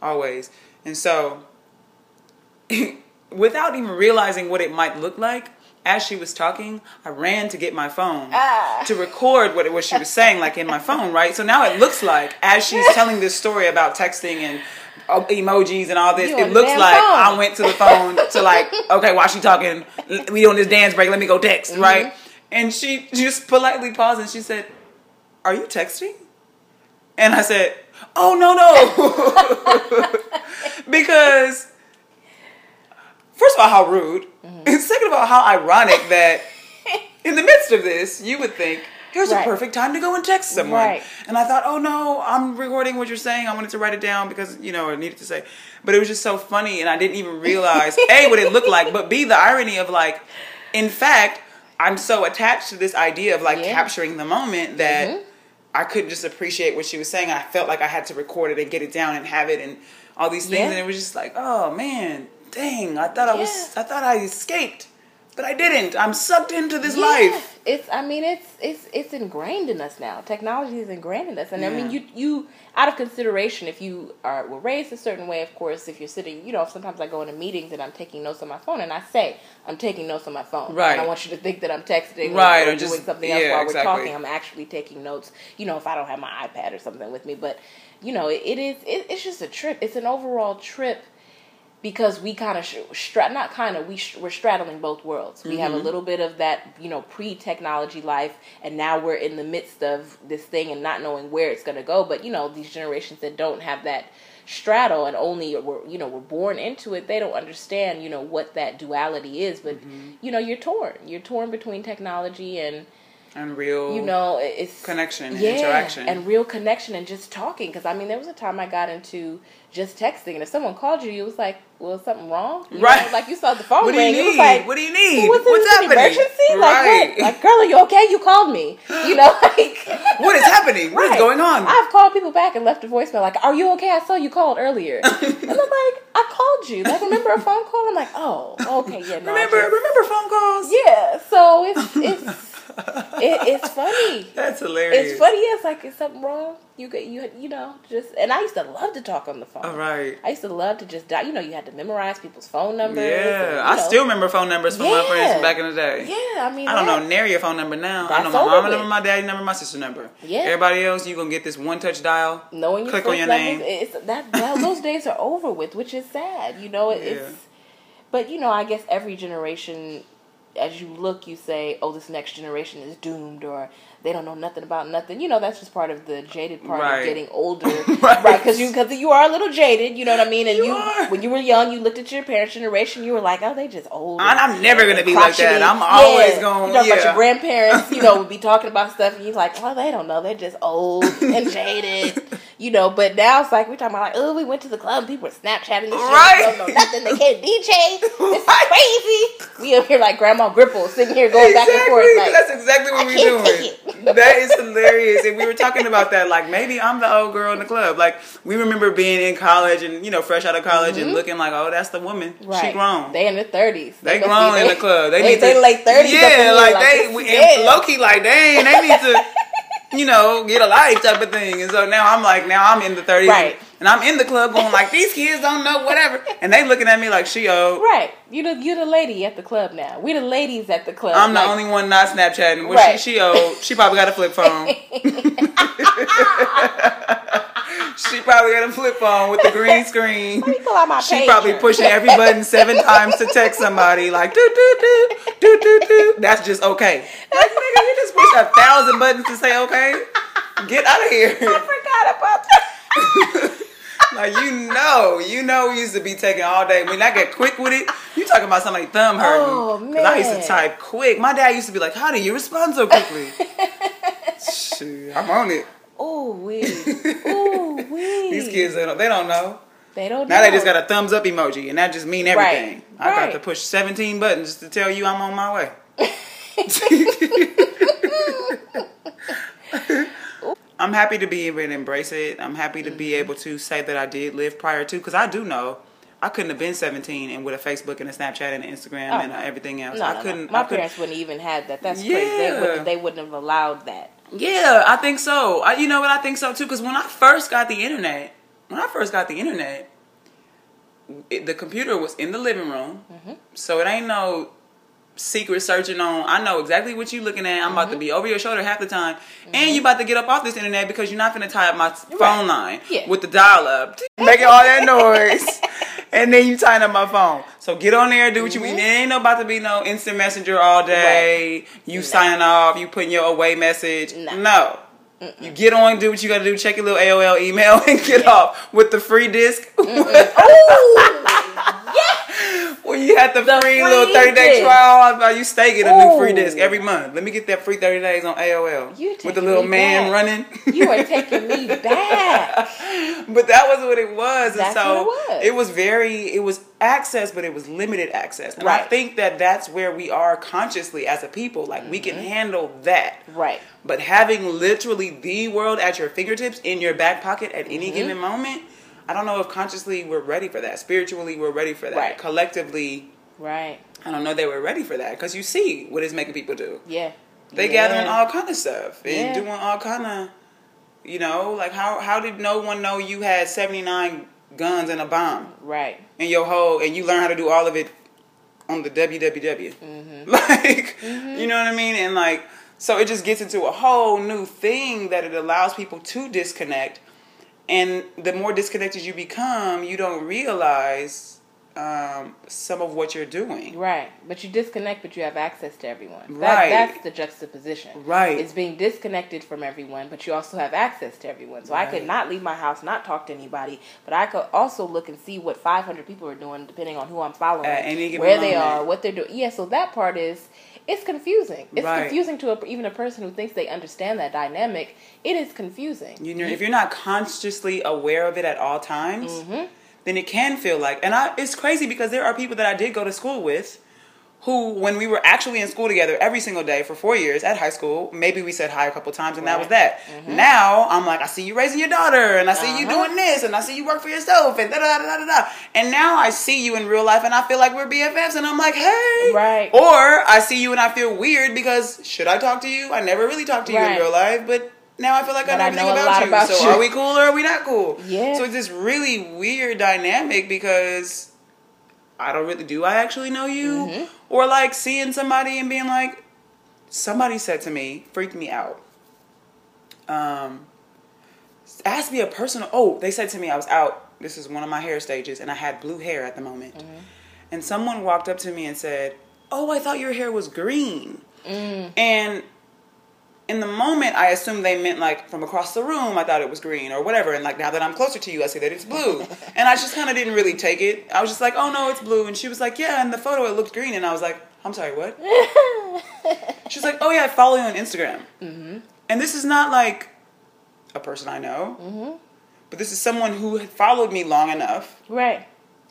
always. And so, without even realizing what it might look like, as she was talking, I ran to get my phone Ah. to record what it was she was saying, like in my phone, right? So now it looks like, as she's telling this story about texting and uh, emojis and all this, You it looks like phone. I went to the phone to like, okay, while she talking, we on this dance break, let me go text, Mm-hmm. right? And she just politely paused and she said, "Are you texting?" And I said, "Oh no no," because first of all, how rude, Mm-hmm. and second of all, how ironic that in the midst of this, you would think. Here's Right. a perfect time to go and text someone. Right. And I thought, oh no, I'm recording what you're saying. I wanted to write it down because, you know, I needed to say. But it was just so funny and I didn't even realize A, what it looked like, but B, the irony of like, in fact, I'm so attached to this idea of like Yeah. capturing the moment that Mhm. I couldn't just appreciate what she was saying. I felt like I had to record it and get it down and have it and all these things. Yeah. And it was just like, oh man, dang, I thought I was, Yeah. I thought I escaped, but I didn't. I'm sucked into this Yeah. life. It's I mean it's it's it's ingrained in us now. Technology is ingrained in us, and I mean you you out of consideration if you are were raised a certain way. Of course, if you're sitting, you know, sometimes I go into meetings and I'm taking notes on my phone, and I say I'm taking notes on my phone. Right. And I want you to think that I'm texting Right, or, or doing something else yeah, while exactly. we're talking. I'm actually taking notes. You know, if I don't have my iPad or something with me, but you know, it, it is it, it's just a trip. It's an overall trip because we kind of sh- stra- not kind of we sh- we're straddling both worlds. We have a mm-hmm. little bit of that you know pre-technology life, and now we're in the midst of this thing and not knowing where it's going to go. But you know these generations that don't have that straddle and only were you know were born into it, they don't understand you know what that duality is. But mm-hmm. you know you're torn. You're torn between technology and and real you know it's connection and yeah, interaction. and real connection and just talking. Because I mean, there was a time I got into just texting, and if someone called you, it was like, "Well, something wrong?" You Right. know, like you saw the phone what do you ring, need? it was like, what do you need? "What's, What's happening? emergency? Like right. what? Like, girl, are you okay? You called me. You know, like what is happening? What is Right. going on? I've called people back and left a voicemail like, "Are you okay? I saw you called earlier." and I'm like, "I called you. Like, remember a phone call?" I'm like, "Oh, okay, yeah, no." Remember, just- remember phone calls? yeah. So it's it's it, it's funny. That's hilarious. It's funny. It's like, is something wrong? You get you you know just and I used to love to talk on the phone. All right. I used to love to just die. You know, you had to memorize people's phone numbers. Yeah, you I know. still remember phone numbers from my friends from back in the day. Yeah, I mean, I don't that- know nary your phone number now. I know my mama number, my daddy number, my sister number. Yeah. Everybody else, you gonna get this one touch dial. knowing your Click on your numbers, name. It's that, that those days are over with, which is sad. You know, it, Yeah. it's. But you know, I guess every generation, as you look, you say, "Oh, this next generation is doomed," or they don't know nothing about nothing. You know, that's just part of the jaded part Right. of getting older, Right. right? Because you because you are a little jaded. You know what I mean? And You you, when you were young, you looked at your parents' generation. You were like, "Oh, they just old." I'm never gonna be like that. I'm always Yeah. gonna- You talk about yeah. your grandparents. You know, would be talking about stuff, and you're like, "Oh, they don't know. They're just old and jaded." You know, but now it's like we're talking about like, "Oh, we went to the club. and People were Snapchatting this Right. shit. They don't know nothing. They can't DJ. It's Right. crazy." We up here like Grandma Gripple sitting here going back and forth. Like, That's exactly what we're doing. that is hilarious. And we were talking about that. Like maybe I'm the old girl in the club. Like we remember being in college and you know fresh out of college and looking like, oh, that's the woman. Mm-hmm. right. She grown. They in their thirties. They grown in the club. They, need they to late thirties. Yeah, like, they we, we, and low key like dang, they need to, you know, get a life type of thing. And so now I'm like, now I'm in the thirties, Right. And I'm in the club going like, these kids don't know whatever, and they looking at me like she old. Right. You the you the lady at the club now. We the ladies at the club. I'm the only one not Snapchatting. Well, Right. she, she old. She probably got a flip phone. she probably got a flip phone with the green screen. Let me pull out my She pager. probably pushing every button seven times to text somebody like do do do do do do. That's just okay. Like nigga, you just push a thousand buttons to say okay. Get out of here. I forgot about that. Like you know, you know, we used to be taking all day. When I get quick with it, you talking about somebody thumb hurting. Oh, 'Cause I used to man. type quick. My dad used to be like, "How do you respond so quickly?" Shit, I'm on it. Ooh wee. Oh wee. These kids, they don't, they don't know. They don't. Know Now know. they just got a thumbs up emoji, and that just mean everything. I got to push 17 buttons to tell you I'm on my way. I'm happy to be able to embrace it. I'm happy to Mm-hmm. be able to say that I did live prior to, because I do know I couldn't have been 17 and with a Facebook and a Snapchat and an Instagram Oh, and uh, everything else. No, I no, couldn't. No. My I couldn't- parents wouldn't even have that. That's crazy. They Yeah. wouldn't. They wouldn't have allowed that. Yeah, I think so. I, you know what? I think so too. Because when I first got the internet, when I first got the internet, it, the computer was in the living room, Mm-hmm. so it ain't no secret searching on. I know exactly what you looking at. I'm about Mm-hmm. to be over your shoulder half the time, and you about to get up off this internet because you're not gonna tie up my phone line Yeah. with the dial up, making all that noise. And then you tying up my phone. So get on there, do what you Mm-hmm. mean. There ain't no about to be no instant messenger all day. You signing off, you putting your away message. No. No. You get on, do what you gotta do, check your little AOL email and get off with the free disc. when you had the, The free, free little 30 day disc. trial, you stay get a new free disc every month. Let me get that free 30 days on AOL. You with the little man back. running. You are taking me back. but that was what it was. And so what it was. very it was access, but it was limited access. And I think that that's where we are consciously as a people. Like we Mm-hmm. can handle that. Right. But having literally the world at your fingertips in your back pocket at any Mm-hmm. given moment, I don't know if consciously we're ready for that. Spiritually, we're ready for that. Right. Collectively, Right. I don't know they were ready for that because you see what it's making people do. Yeah. They yeah. gathering all kind of stuff and Yeah. doing all kind of, you know, like how how did no one know you had seventy nine guns and a bomb Right. in your whole and you learn how to do all of it on the WWW, Mm-hmm. like you know what I mean, and like so it just gets into a whole new thing that it allows people to disconnect, and the more disconnected you become, you don't realize um, some of what you're doing. Right, but you disconnect, but you have access to everyone. Right. That's the juxtaposition. Right. It's being disconnected from everyone, but you also have access to everyone. So I could not leave my house, not talk to anybody, but I could also look and see what 500 people are doing, depending on who I'm following, At any given where they are, what they're doing. Yeah, so that part is. It's confusing. It's Right. confusing to a, even a person who thinks they understand that dynamic. It is confusing. You know, if you're not consciously aware of it at all times, mm-hmm. then it can feel like. And I, it's crazy because there are people that I did go to school with, who, when we were actually in school together every single day for four years at high school, maybe we said hi a couple times and that was Right. that. Now I'm like, I see you raising your daughter, and I see you Uh-huh. doing this, and I see you work for yourself, and da da da da da. And now I see you in real life, and I feel like we're BFFs, and I'm like, hey, Right. Or I see you and I feel weird because should I talk to you? I never really talked to you in real life, but now I feel like I But know I everything know a about you. about so are we cool or are we not cool? Yeah. So it's this really weird dynamic because I don't really do I actually know you? Mm-hmm. Or like seeing somebody and being like, somebody said to me, freaked me out. Um asked me a personal oh, they said to me I was out, this is one of my hair stages, and I had blue hair at the moment. Mm-hmm. And someone walked up to me and said, Oh, I thought your hair was green. Mm. And in the moment, I assumed they meant like from across the room. I thought it was green or whatever. And like now that I'm closer to you, I see that it's blue. and I just kind of didn't really take it. I was just like, oh no, it's blue. And she was like, yeah, in the photo it looked green. And I was like, I'm sorry, what? She's like, oh yeah, I follow you on Instagram. Mm-hmm. And this is not like a person I know, Mm-hmm. but this is someone who had followed me long enough Right.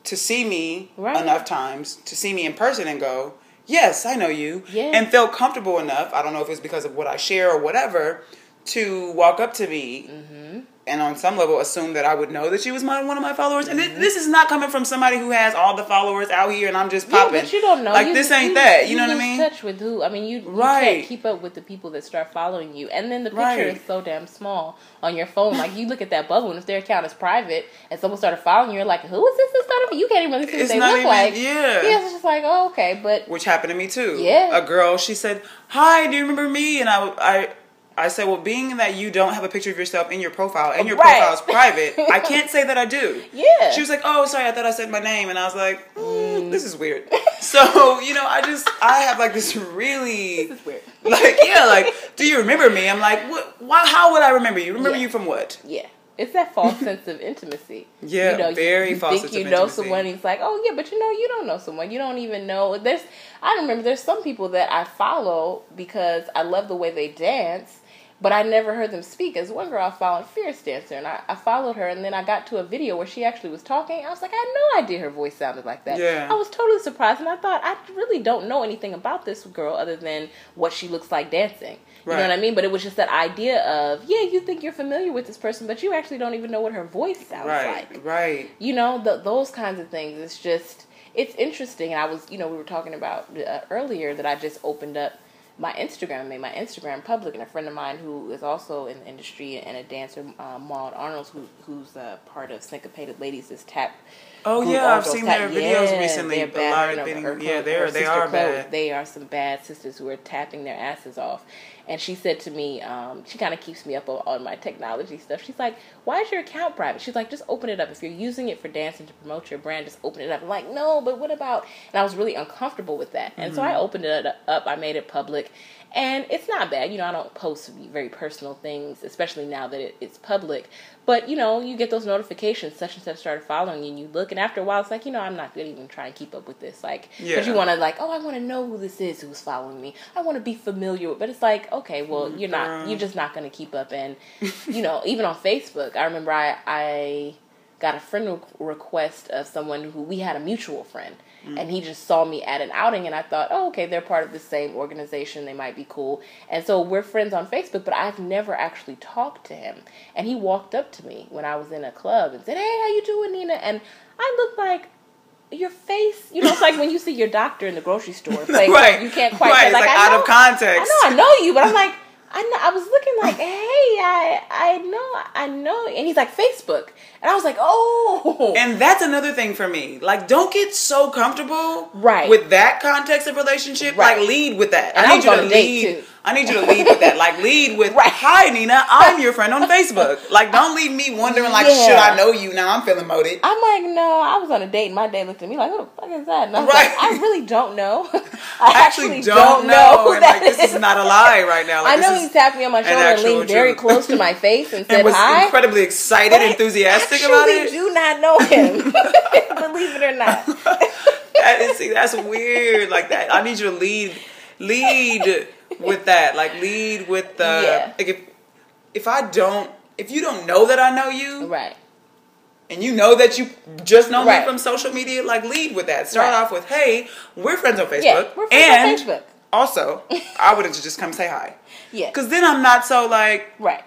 to see me Right. enough times to see me in person and go, yes, I know you, Yeah. and felt comfortable enough. I don't know if it's because of what I share or whatever to walk up to me. Mm-hmm. And on some level, assume that I would know that she was my one of my followers, and thi- mm-hmm. this is not coming from somebody who has all the followers out here, and I'm just popping. Yeah, but you don't know. Like You- this ain't you- that. You, know what I mean? Touch with who? I mean, you, you Right. can't keep up with the people that start following you, and then the picture Right. is so damn small on your phone. Like you look at that bubble, and if their account is private, and someone started following you, you're like, who is this? This started? You can't even really see what they not look even- like. yeah. yeah. It's just like, oh, okay, but which happened to me too. Yeah. A girl, she said, "Hi, do you remember me?" And I, I, I said, "Well, being that you don't have a picture of yourself in your profile and your Right. profile is private, I can't say that I do." Yeah. She was like, "Oh, sorry, I thought I said my name," and I was like, mm, "This is weird." so you know, I just I have like this really this weird. like yeah, like, do you remember me? I'm like, what? Why? How would I remember you? Remember Yeah. you from what? Yeah. It's that false sense of intimacy. Yeah, you know, you- very you, false think you know intimacy. someone. He's like, oh yeah, but you know, you don't know someone. You don't even know. There's, I remember there's some people that I follow because I love the way they dance, but I never heard them speak. As one girl I followed, Fierce Dancer, and I, I followed her, and then I got to a video where she actually was talking. I was like, I had no idea her voice sounded like that. Yeah. I was totally surprised, and I thought I really don't know anything about this girl other than what she looks like dancing. You know what I mean? But it was just that idea of, yeah, you think you're familiar with this person, but you actually don't even know what her voice sounds Right, like. right. You know, the, those kinds of things. It's just, it's interesting. And I was, you know, we were talking about uh, earlier that I just opened up my Instagram, made my Instagram public, and a friend of mine who is also in the industry and a dancer, uh, Maud Arnold, who, who's a part of Syncopated Ladies, is tap. Oh yeah, I've seen tap- their videos Yeah, recently. they're bad. Her- her- her- yeah, they're they are Chloe, bad. They are some bad sisters who are tapping their asses off. And she said to me, um, she kind of keeps me up on, on my technology stuff. She's like, "Why is your account private?" She's like, "Just open it up. If you're using it for dancing to promote your brand, just open it up." I'm like, "No, but what about?" And I was really uncomfortable with that, and so Mm-hmm. I opened it up. I made it public, and it's not bad. You know, I don't post very personal things, especially now that it, it's public. But you know, you get those notifications. Such and such started following you, and you look, and after a while, it's like, you know, I'm not gonna even try and keep up with this, like, because you want to like, oh, I want to know who this is who's following me. I want to be familiar with. But it's like, okay, well, mm-hmm. you're not. You're just not gonna keep up. And you know, even on Facebook, I remember I I got a friend request of someone who we had a mutual friend. Mm-hmm. And he just saw me at an outing, and I thought, oh, okay, they're part of the same organization. They might be cool. And so we're friends on Facebook, but I've never actually talked to him. And he walked up to me when I was in a club and said, hey, how you doing, Nina? And I looked like, your face, you know, it's like when you see your doctor in the grocery store. It's like, right. You can't quite right. like, like out know, of context. I know I know you, but I'm like, I know, I was looking like, hey, I I know I know, and he's like Facebook, and I was like, oh, And that's another thing for me. Like, don't get so comfortable Right. with that context of relationship. Right. Like, lead with that. And I I need you to lead too. I need you to lead with that. Like lead with, Right. "Hi, Nina, I'm your friend on Facebook." Like, don't leave me wondering, like, Yeah. should I know you now? I'm feeling moated. I'm like, no, I was on a date and my date looked at me like, who the fuck is that? And I was Right. like, I really don't know. I I actually don't, know, who and like this is not a lie right now. Like, I know he tapped me on my shoulder and leaned very close to my face and said and was hi. incredibly excited, But enthusiastic about it. do not know him. Believe it or not. That is, see, that's weird. Like that, I need you to lead, lead with that. Like lead with the. Yeah. Like if if I don't, if you don't know that I know you, Right. and you know that you just know Right. me from social media, like lead with that. Start Right. off with, "Hey, we're friends on Facebook," Yeah, we're friends and on Facebook. also, I would have just come say hi, Yeah. because then I'm not so like Right.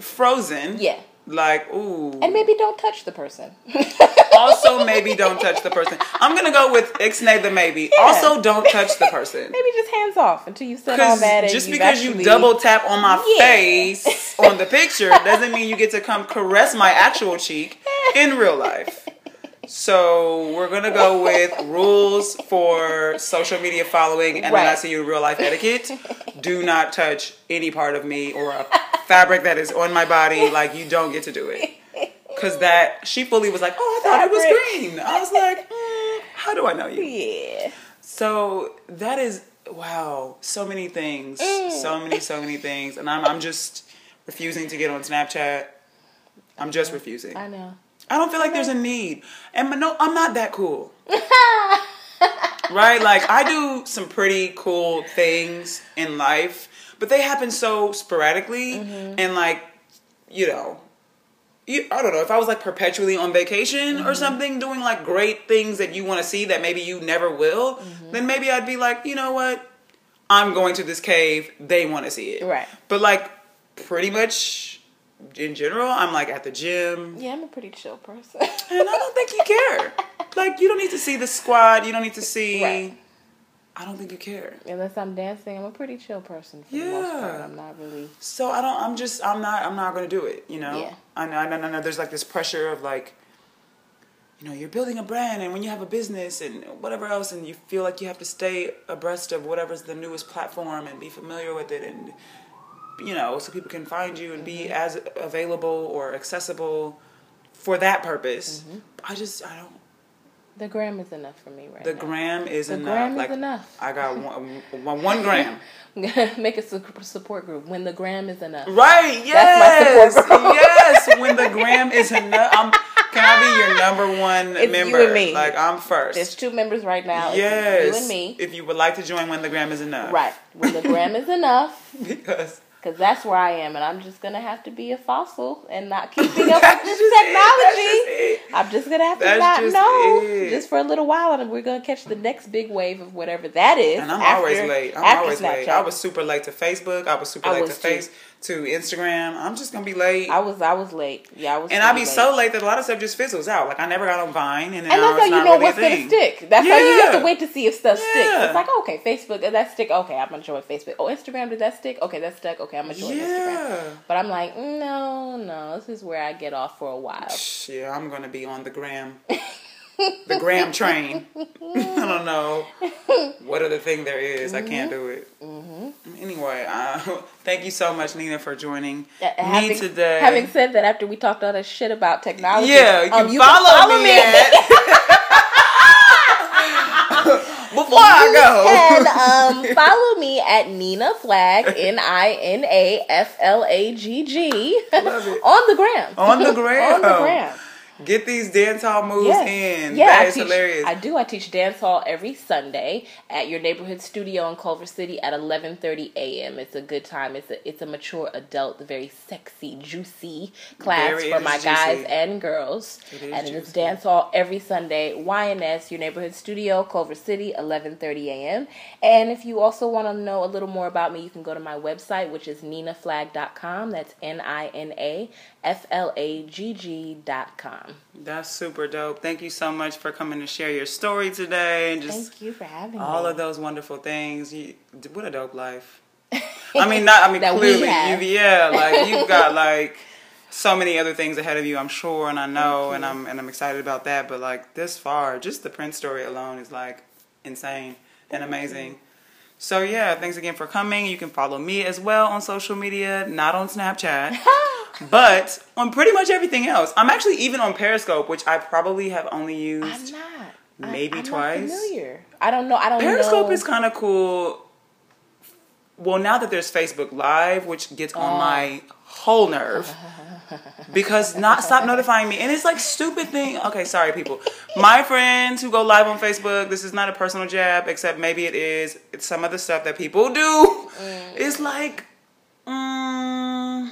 frozen. Yeah. Like ooh. And maybe don't touch the person. also, maybe don't touch the person. I'm gonna go with ixnay the maybe. Yeah. Also, don't touch the person. maybe just hands off until you said all that. And just because actually- you double tap on my Yeah. face on the picture doesn't mean you get to come caress my actual cheek in real life. So we're gonna go with rules for social media following, and then I Right. see you real life etiquette. Do not touch any part of me or a fabric that is on my body. Like you don't get to do it. Cause that she fully was like, oh, I thought it was green. I was like, mm, how do I know you? Yeah. So that is wow, so many things, Mm. so many, so many things, and I'm I'm just refusing to get on Snapchat. I'm just refusing. I know. I don't feel like there's a need, and no, I'm not that cool. right? Like I do some pretty cool things in life, but they happen so sporadically, Mm-hmm. and like you know. You, I don't know if I was like perpetually on vacation Mm-hmm. or something, doing like great things that you want to see that maybe you never will, Mm-hmm. then maybe I'd be like, you know what, I'm going to this cave. They want to see it, Right. But like, pretty much in general, I'm like at the gym, Yeah, I'm a pretty chill person. and I don't think you care. like, you don't need to see the squad. You don't need to see. Right. I don't think you care. Unless I'm dancing, I'm a pretty chill person for the most part. Yeah. I'm not really. So I don't. I'm just. I'm not. I'm not going to do it. You know. Yeah. I know. I know. I know. There's like this pressure of like. You know, you're building a brand, and when you have a business and whatever else, and you feel like you have to stay abreast of whatever's the newest platform and be familiar with it, and you know, so people can find you and be Mm-hmm. as available or accessible for that purpose. Mm-hmm. I just. I don't. The gram is enough for me right The now. gram is The enough. gram is enough. I got one, one, one gram. Make a support group when the gram is enough. Right. That's Yes. yes. When the gram is enough, I'm, can I be your number one It's you member? and me. Like I'm first. There's two members right now. Yes. You and me. If you would like to join when the gram is enough. Right. When the gram is enough, Because because that's where I am, and I'm just gonna have to be a fossil and not keeping up with this it. Just technology. I'm just gonna have to That's not just know it. just for a little while, and we're gonna catch the next big wave of whatever that is. And I'm after- always late. I'm always late. I was super late to Facebook. I was super I late was to too. Face to Instagram. I'm just gonna be late. I was I was late. Yeah, I was. and I'd be pretty so late. late that a lot of stuff just fizzles out. Like I never got on Vine, and, And that's how you know really what's gonna stick. That's how you have to wait to see if stuff sticks. It's like, okay, Facebook, uh, that stick. Okay, I'm gonna join Facebook. Oh, Instagram, did that stick? Okay, that stuck. Okay, I'm gonna join Instagram. But I'm like, no, no, this is where I get off for a while. Yeah, I'm gonna be on the gram, the gram train. I don't know what other thing there is. I can't do it. Mm-hmm. Anyway, uh, thank you so much, Nina, for joining Uh, me having, today. Having said that, after we talked all that shit about technology, yeah, you um, can you follow, can follow me. me. at- Before I go, and um, follow me at Nina Flagg, N I N A F L A G G, on the gram. On the gram. on the gram. Get these dance hall moves Yes. in. Yeah, that I is teach, hilarious. I do. I teach dance hall every Sunday at your neighborhood studio in Culver City at 11:30 a.m. It's a good time. It's a it's a mature adult, very sexy, juicy class Very for my juicy. guys and girls. It is and it's dance hall every Sunday. YNS, your neighborhood studio, Culver City, 11:30 a.m. And if you also want to know a little more about me, you can go to my website, which is ninaflagg.com. That's N I N A F L A G G dot com. That's super dope. Thank you so much for coming to share your story today and just Thank you for having all me. of those wonderful things. You, what a dope life. I mean, not. I mean, clearly, you, yeah, like you've got like so many other things ahead of you. I'm sure, and I know, and I'm and I'm excited about that. But like this far, just the print story alone is like insane and amazing. So yeah, thanks again for coming. You can follow me as well on social media, not on Snapchat, but on pretty much everything else. I'm actually even on Periscope, which I probably have only used. I'm not. I- Maybe I'm not twice. familiar. I don't know. I don't know. Periscope know. is kind of cool. Well, now that there's Facebook Live, which gets on Oh. my whole nerve because not stop notifying me, and it's like stupid thing. Okay, sorry, people. My friends who go live on Facebook, this is not a personal jab, except maybe it is. It's some of the stuff that people do. It's like, mm,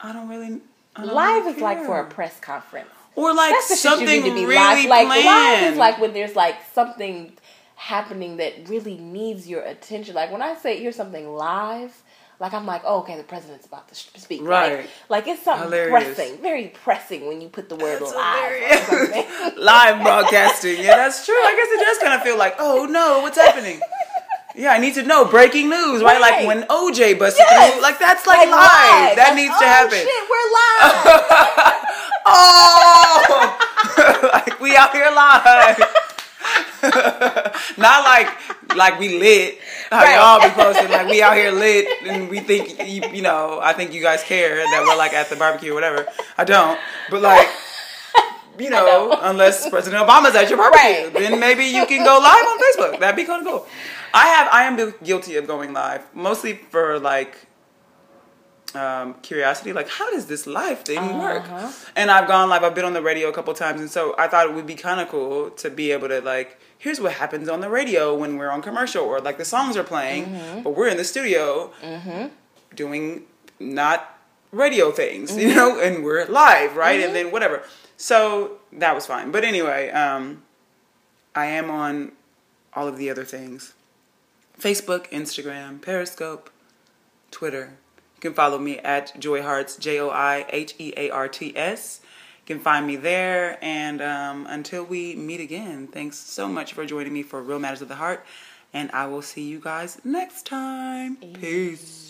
I don't really. I don't Live really is like for a press conference. or like That's the you something need to be really live. Like planned. live is like when there's like something happening that really needs your attention. Like when I say here's something live, like I'm like, oh, okay, the president's about to speak. Right. Right. Like it's something Hilarious. pressing, very pressing when you put the word That's live. hilarious. on something. live broadcasting. Yeah, that's true. I guess it does kind of feel like, oh no, what's happening? Yeah, I need to know breaking news, right? Right. Like when OJ busted Yes. through, like that's like, Like live. That Like, needs oh, to happen. Shit, we're live. Oh, like we out here live. Not like like we lit. How Right. y'all be posting like we out here lit, and we think you, you know. I think you guys care that we're like at the barbecue or whatever. I don't, but like. You know, know. unless President Obama's at your barbecue, Right. then maybe you can go live on Facebook. That'd be kind of cool. I have, I am guilty of going live, mostly for like um, curiosity, like how does this live thing work? Uh-huh. And I've gone live. I've been on the radio a couple times, and so I thought it would be kind of cool to be able to like, here's what happens on the radio when we're on commercial, or like the songs are playing, Mm-hmm. but we're in the studio doing not radio things, you know, and we're live, right? And then whatever. So that was fine. But anyway, um, I am on all of the other things Facebook, Instagram, Periscope, Twitter. You can follow me at Joi Hearts, J O I H E A R T S. You can find me there. And um, until we meet again, thanks so much for joining me for Real Matters of the Heart. And I will see you guys next time. Peace.